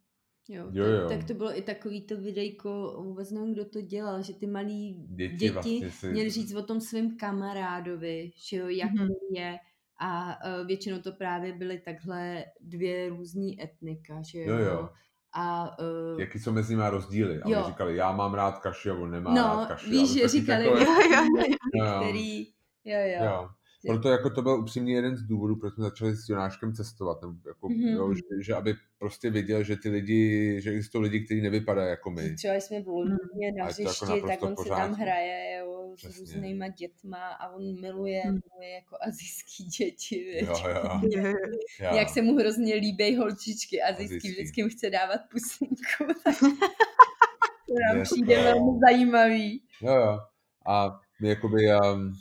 Jo, jo, jo. Tak, tak to bylo i takový to videjko, vůbec nevím, kdo to dělal, že ty malí děti, děti vlastně si... měli říct o tom svém kamarádovi, že jo, jak mm-hmm. je a uh, většinou to právě byly takhle dvě různí etnika, že jo. jo, jo.
A, uh, Jaký jsou mezi nimi rozdíly? A jo. říkali, já mám rád kaši, a on nemá
no,
rád kaši.
víš, že říkali, <laughs> takové... jo, jo, jo. který, jo, jo. jo.
Proto jako to byl upřímně jeden z důvodů, proč jsme začali s Jonáškem cestovat. Nebo jako, mm-hmm. jo, že, že, aby prostě viděl, že ty lidi, že existují lidi, kteří nevypadají jako my.
Třeba jsme v Londýně na hřišti, jako tak on pořádku. si tam hraje jo, s různýma dětma a on miluje, mm. miluje jako azijský děti. Jo, jo. <laughs> <laughs> jo. Jak se mu hrozně líbí holčičky azijský, azijský. vždycky mu chce dávat pusinku. <laughs> to nám přijde velmi zajímavý.
Jo, jo. A my jakoby, um,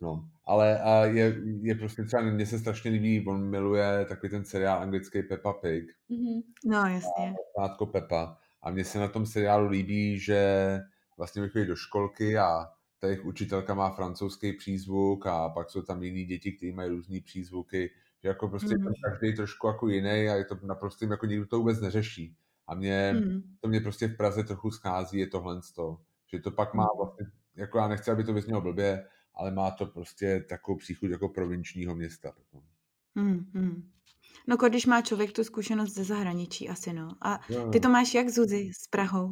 no, ale a je, je prostě třeba, mně se strašně líbí, on miluje takový ten seriál anglický Peppa Pig.
Mm-hmm. No, jasně.
Látko Peppa. A mně se na tom seriálu líbí, že vlastně chodí do školky a ta jejich učitelka má francouzský přízvuk a pak jsou tam jiní děti, kteří mají různý přízvuky, že jako prostě mm. každý trošku jako jiný a je to naprosto jako nikdo to vůbec neřeší. A mě, mm. to mě prostě v Praze trochu schází, je tohle z toho. Že to pak má mhm. vlastně, jako já nechci, aby to vyznělo blbě, ale má to prostě takovou příchuť jako provinčního města potom.
Hmm, hmm. No, když má člověk tu zkušenost ze zahraničí asi, no. A ty to máš jak Zuzi s Prahou?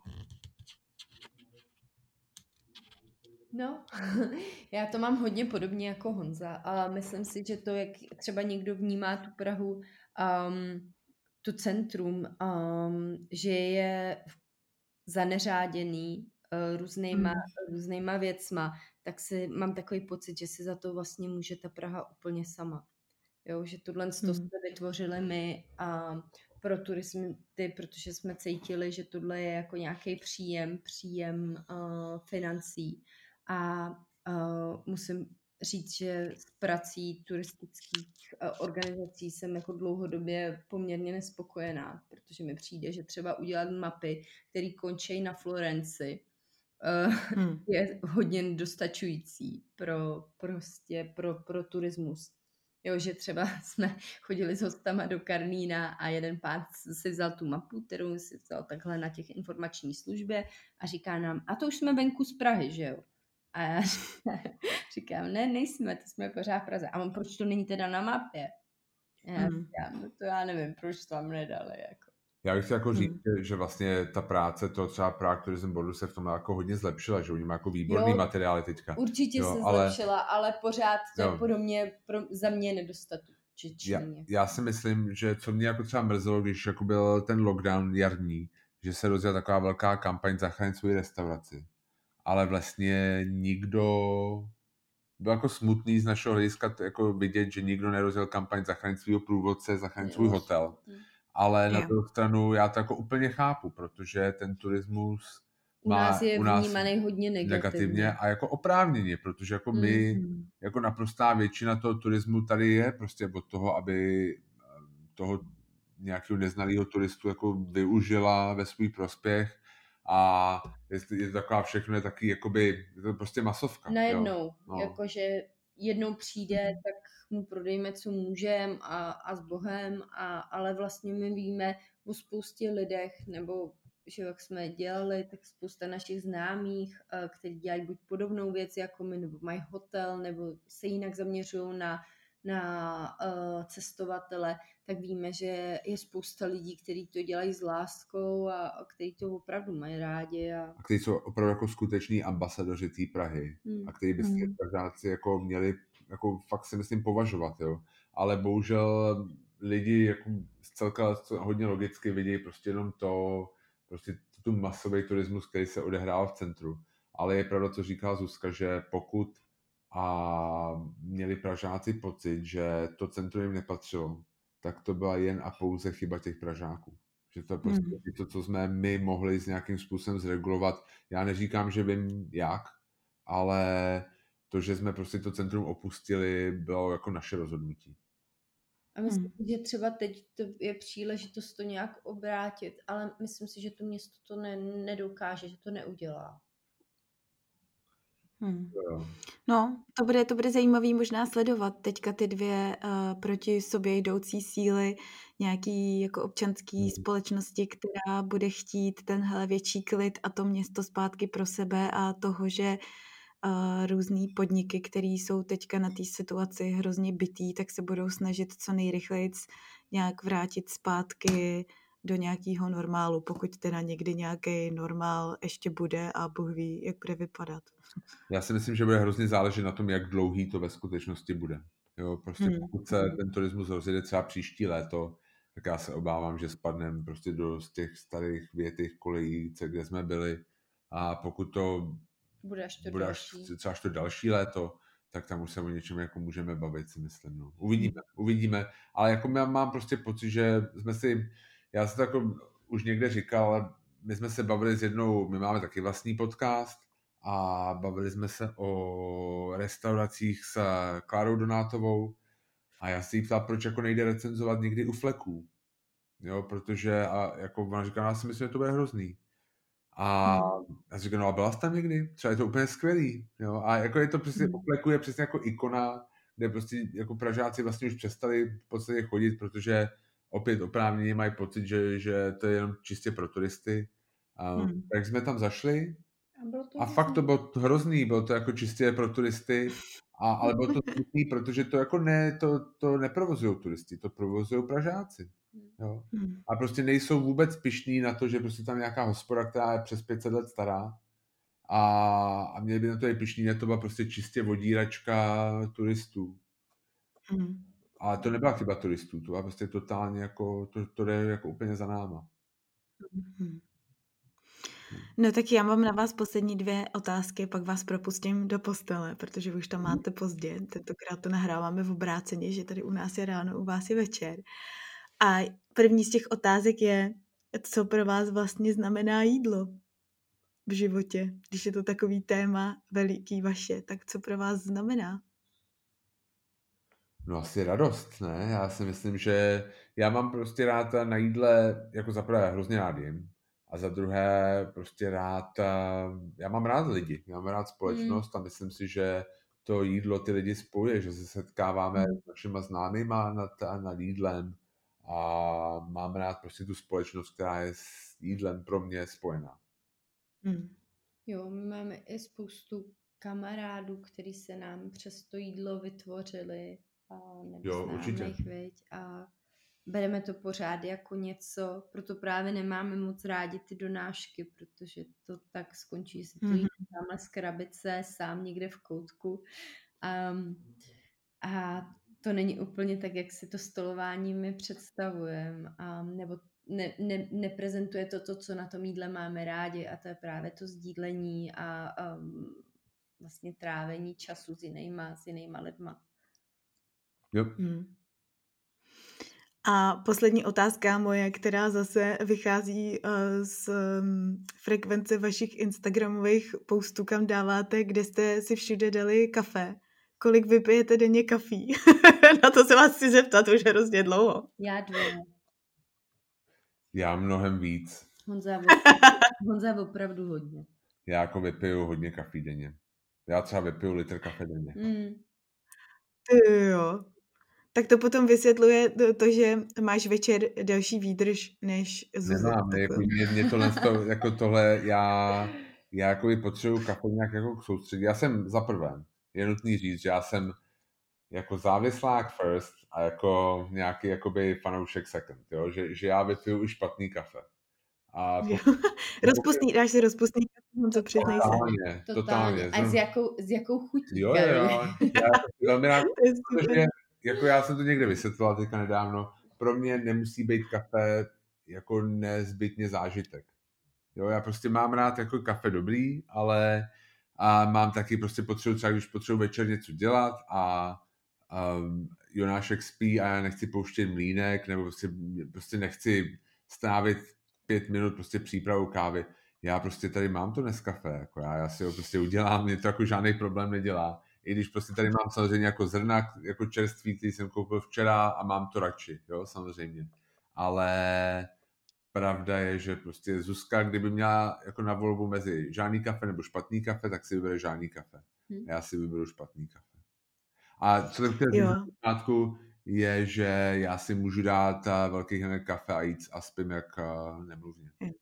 No, <laughs> já to mám hodně podobně jako Honza, ale myslím si, že to, jak třeba někdo vnímá tu Prahu, um, tu centrum, um, že je zaneřáděný uh, různýma, hmm. různýma věcma, tak si mám takový pocit, že si za to vlastně může ta Praha úplně sama. Jo, že tohle hmm. to jsme vytvořili my a pro turisty, protože jsme cítili, že tohle je jako nějaký příjem, příjem uh, financí. A uh, musím říct, že s prací turistických uh, organizací jsem jako dlouhodobě poměrně nespokojená, protože mi přijde, že třeba udělat mapy, které končí na Florenci, uh, hmm. <laughs> je hodně dostačující pro prostě pro, pro turismus. Jo, že třeba <laughs> jsme chodili s hostama do Karlína a jeden pán si vzal tu mapu, kterou si vzal takhle na těch informační službě a říká nám, a to už jsme venku z Prahy, že jo? A já <laughs> říkám, ne, nejsme, to jsme pořád v Praze. A on, proč to není teda na mapě? A já hmm. říkám, no to já nevím, proč to tam nedali, jako.
Já bych chtěl jako říct, hmm. že vlastně ta práce, to třeba Prague Tourism Boardu se v tom jako hodně zlepšila, že oni mají jako výborný jo, materiály teďka.
Určitě jo, se ale, zlepšila, ale pořád to jo. je mě, pro, za mě nedostatek.
Já, já si myslím, že co mě jako třeba mrzelo, když jako byl ten lockdown jarní, že se rozjela taková velká kampaň zachránit svoji restauraci. Ale vlastně nikdo byl jako smutný z našeho hlediska jako vidět, že nikdo nerozjel kampaň zachránit svého průvodce, zachránit svůj hotel. Hmm ale na druhou stranu já to jako úplně chápu, protože ten turismus
u nás je u nás vnímaný hodně negativně. negativně
a jako oprávněně, protože jako my, mm. jako naprostá většina toho turismu tady je prostě od toho, aby eh, toho nějakého neznalého turistu jako využila ve svůj prospěch a je, je to taková všechno je taky jakoby, je to prostě masovka.
Najednou, no. jakože jednou přijde, mm. tak mu prodejme, co můžem a, a s Bohem, a, ale vlastně my víme o spoustě lidech, nebo že jak jsme dělali, tak spousta našich známých, eh, kteří dělají buď podobnou věc jako my, nebo mají hotel, nebo se jinak zaměřují na, na uh, cestovatele, tak víme, že je spousta lidí, kteří to dělají s láskou a, a kteří to opravdu mají rádi. A,
a kteří jsou opravdu jako skuteční ambasadoři té Prahy hmm. a kteří by si hmm. jako měli jako fakt si myslím považovat, jo. Ale bohužel lidi jako celka hodně logicky vidí prostě jenom to, prostě tu masový turismus, který se odehrál v centru. Ale je pravda, co říká Zuzka, že pokud a měli Pražáci pocit, že to centrum jim nepatřilo, tak to byla jen a pouze chyba těch Pražáků. Že to je prostě hmm. to, co jsme my mohli s nějakým způsobem zregulovat. Já neříkám, že vím jak, ale to, že jsme prostě to centrum opustili, bylo jako naše rozhodnutí.
A myslím, hmm. že třeba teď to je příležitost to nějak obrátit, ale myslím si, že to město to ne, nedokáže, že to neudělá.
Hmm. No, to bude, to bude zajímavý možná sledovat teďka ty dvě uh, proti sobě jdoucí síly nějaký jako občanský hmm. společnosti, která bude chtít tenhle větší klid a to město zpátky pro sebe a toho, že uh, různý podniky, které jsou teďka na té situaci hrozně bytý, tak se budou snažit co nejrychleji nějak vrátit zpátky do nějakého normálu, pokud teda někdy nějaký normál ještě bude a Bůh ví, jak bude vypadat.
Já si myslím, že bude hrozně záležet na tom, jak dlouhý to ve skutečnosti bude. Jo, prostě hmm. pokud se ten turismus rozjede třeba příští léto, tak já se obávám, že spadneme prostě do z těch starých větých kolejí, kde jsme byli. A pokud to
bude až to bude další. Až,
třeba až to další léto, tak tam už se o něčem jako můžeme bavit, si myslím. No. Uvidíme, uvidíme. Ale jako já mám prostě pocit, že jsme si, já jsem to jako už někde říkal, my jsme se bavili s jednou, my máme taky vlastní podcast a bavili jsme se o restauracích s Klárou Donátovou a já si jí ptal, proč jako nejde recenzovat někdy u fleků. Jo, protože a jako ona říká, já si myslím, že to bude hrozný. A hmm. já říkám, no a byla jsi tam někdy? Třeba je to úplně skvělý. Jo? A jako je to přesně, hmm. Opleku je přesně jako ikona, kde prostě jako Pražáci vlastně už přestali v podstatě chodit, protože opět oprávněně mají pocit, že, že to je jenom čistě pro turisty. A, hmm. Tak jsme tam zašli a, a fakt to bylo hrozný, bylo to jako čistě pro turisty, a, ale bylo to <laughs> smutný, protože to jako ne, to, to neprovozují turisti, to provozují Pražáci. Jo. Hmm. A prostě nejsou vůbec pišní na to, že prostě tam nějaká hospoda, která je přes 500 let stará a, a měli by na to je pišní, to byla prostě čistě vodíračka turistů. Hmm. Ale to nebyla chyba turistů, to byla prostě totálně jako, to, to jde jako úplně za náma. Hmm.
No tak já mám na vás poslední dvě otázky, pak vás propustím do postele, protože už tam máte pozdě. Tentokrát to nahráváme v obráceně, že tady u nás je ráno, u vás je večer. A první z těch otázek je, co pro vás vlastně znamená jídlo v životě. Když je to takový téma veliký vaše, tak co pro vás znamená?
No asi radost, ne? Já si myslím, že já mám prostě rád na jídle, jako za prvé hrozně rád jim, a za druhé prostě rád, já mám rád lidi, já mám rád společnost mm. a myslím si, že to jídlo ty lidi spojuje, že se setkáváme mm. s našima známýma nad, nad jídlem, a mám rád prostě tu společnost, která je s jídlem pro mě spojená.
Hmm. Jo, my máme i spoustu kamarádů, který se nám přes to jídlo vytvořili a nebo jo, určitě. Jich, viď? a bereme to pořád jako něco, proto právě nemáme moc rádi ty donášky, protože to tak skončí, si to mm-hmm. tamhle z krabice, sám někde v koutku. Um, a to není úplně tak, jak si to stolování my představujeme, a nebo ne, ne, neprezentuje to to, co na tom jídle máme rádi a to je právě to sdílení a, a vlastně trávení času s jinýma, s jinýma lidma.
Yep. Hmm.
A poslední otázka moje, která zase vychází uh, z um, frekvence vašich Instagramových postů, kam dáváte, kde jste si všude dali kafe. Kolik vypijete denně kafí? <laughs> Na to se vás chci zeptat už hrozně dlouho.
Já dvě.
Já mnohem víc.
Honza, <laughs> Honza opravdu hodně.
Já jako vypiju hodně kafí denně. Já třeba vypiju litr kafe denně. Mm.
Jo. Tak to potom vysvětluje to, to, že máš večer delší výdrž než
Zuzu. Nemám, jako mě, mě tohle, to, <laughs> jako tohle, já, já jako potřebuji kafe nějak jako soustředit. Já jsem za prvé, je nutný říct, že já jsem jako závislák first a jako nějaký jakoby fanoušek second, jo? Že, že já vypiju i špatný kafe.
A <laughs> to, rozpustný, dáš si rozpustný kafe, co přiznej
se. Totálně, totálně.
A s jakou, s jakou chutí?
Jo, jo, jo. Já velmi rád, <laughs> protože jako já jsem to někde vysvětloval teďka nedávno, pro mě nemusí být kafe jako nezbytně zážitek. Jo, já prostě mám rád jako kafe dobrý, ale a mám taky prostě potřebu třeba, když potřebuji večer něco dělat a um, Jonášek spí a já nechci pouštět mlínek, nebo prostě, prostě nechci strávit pět minut prostě přípravu kávy. Já prostě tady mám to dnes kafe, jako já, já si ho prostě udělám, mě to jako žádný problém nedělá i když prostě tady mám samozřejmě jako zrna, jako čerství, který jsem koupil včera a mám to radši, jo, samozřejmě. Ale pravda je, že prostě Zuzka, kdyby měla jako na volbu mezi žádný kafe nebo špatný kafe, tak si vybere žádný kafe. Hmm. Já si vyberu špatný kafe. A co tak v je, že já si můžu dát velký hned kafe a jít a spím jak nemluvně. Hmm.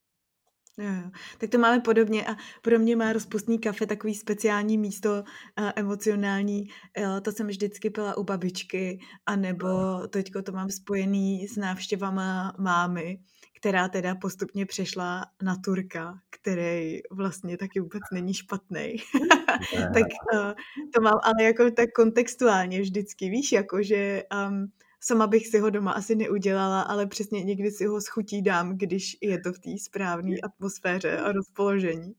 Jo, tak to máme podobně a pro mě má rozpustný kafe takový speciální místo a emocionální. Jo, to jsem vždycky pila u babičky, anebo teďko to mám spojený s návštěvama mámy, která teda postupně přešla na Turka, který vlastně taky vůbec není špatný. <laughs> tak uh, to mám ale jako tak kontextuálně vždycky, víš, jako že um, Sama bych si ho doma asi neudělala, ale přesně někdy si ho schutí dám, když je to v té správné atmosféře a rozpoložení.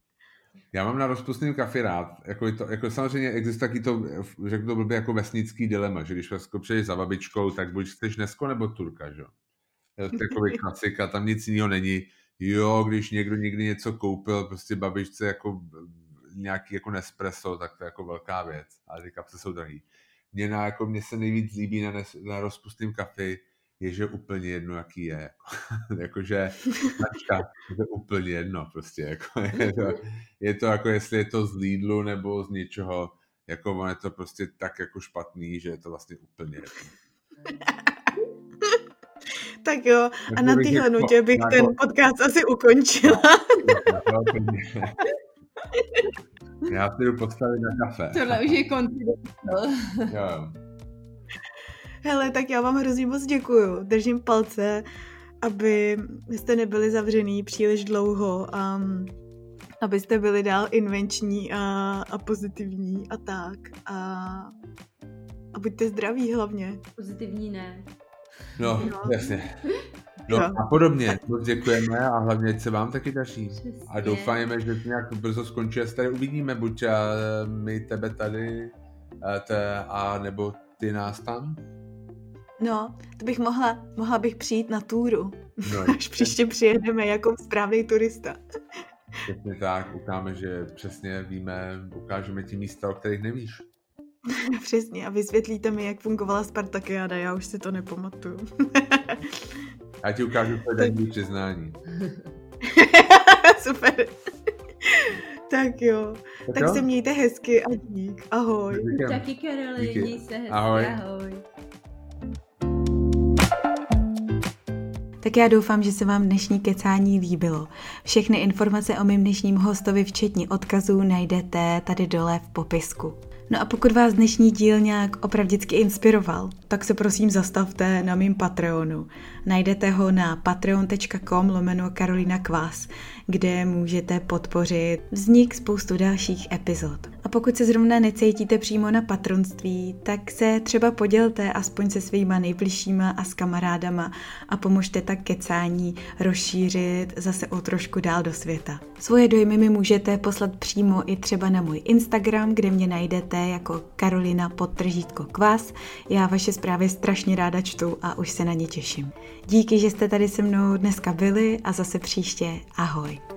Já mám na rozpustném kafe rád. Jako, to, jako samozřejmě existuje taky to, řeknu to blbě, jako vesnický dilema, že když vlastně přijdeš za babičkou, tak buď chceš Nesko nebo Turka, že? Takový <laughs> klasika, tam nic jiného není. Jo, když někdo někdy něco koupil, prostě babičce jako nějaký jako Nespresso, tak to je jako velká věc. Ale ty kapsy jsou drahý mě, na, jako mě se nejvíc líbí na, nes, na rozpustném kafi, je, že úplně jedno, jaký je. <laughs> Jakože je to úplně jedno prostě. Jako <laughs> je, to, je to jako, jestli je to z Lidlu nebo z něčeho, jako je to prostě tak jako špatný, že je to vlastně úplně jedno. <laughs>
Tak jo, a na téhle nutě bych ten podcast asi ukončila.
Já si jdu postavit na kafe.
Tohle už je kontinent.
jo.
Hele, tak já vám hrozně moc děkuju. Držím palce, aby jste nebyli zavřený příliš dlouho a abyste byli dál invenční a, a pozitivní a tak. A, a buďte zdraví hlavně.
Pozitivní ne.
No, no. jasně. <laughs> No jo. a podobně, moc děkujeme a hlavně se vám taky daří. A doufáme, že to nějak brzo skončí a se tady uvidíme, buď a my tebe tady, a, te, a nebo ty nás tam.
No, to bych mohla, mohla bych přijít na túru, no, <laughs> až příště přijedeme jako správný turista.
Přesně tak, ukážeme, že přesně víme, ukážeme ti místa, o kterých nevíš. <laughs>
Přesně, a vysvětlíte mi, jak fungovala Spartakiáda, já už si to nepamatuju. <laughs>
Já ti ukážu tvoje daní přiznání. <laughs>
Super. tak jo. Tak, tak jo? se mějte hezky a dík. Ahoj.
Díky. Taky Karoli, měj se hezky. Ahoj. Ahoj.
Tak já doufám, že se vám dnešní kecání líbilo. Všechny informace o mém dnešním hostovi, včetně odkazů, najdete tady dole v popisku. No a pokud vás dnešní díl nějak opravdicky inspiroval, tak se prosím zastavte na mým Patreonu. Najdete ho na patreon.com lomeno Karolina Kvás, kde můžete podpořit vznik spoustu dalších epizod. A pokud se zrovna necítíte přímo na patronství, tak se třeba podělte aspoň se svýma nejbližšíma a s kamarádama a pomožte tak kecání rozšířit zase o trošku dál do světa. Svoje dojmy mi můžete poslat přímo i třeba na můj Instagram, kde mě najdete jako Karolina podtržítko kvás. Já vaše zprávy strašně ráda čtu a už se na ně těším. Díky, že jste tady se mnou dneska byli a zase příště. Ahoj.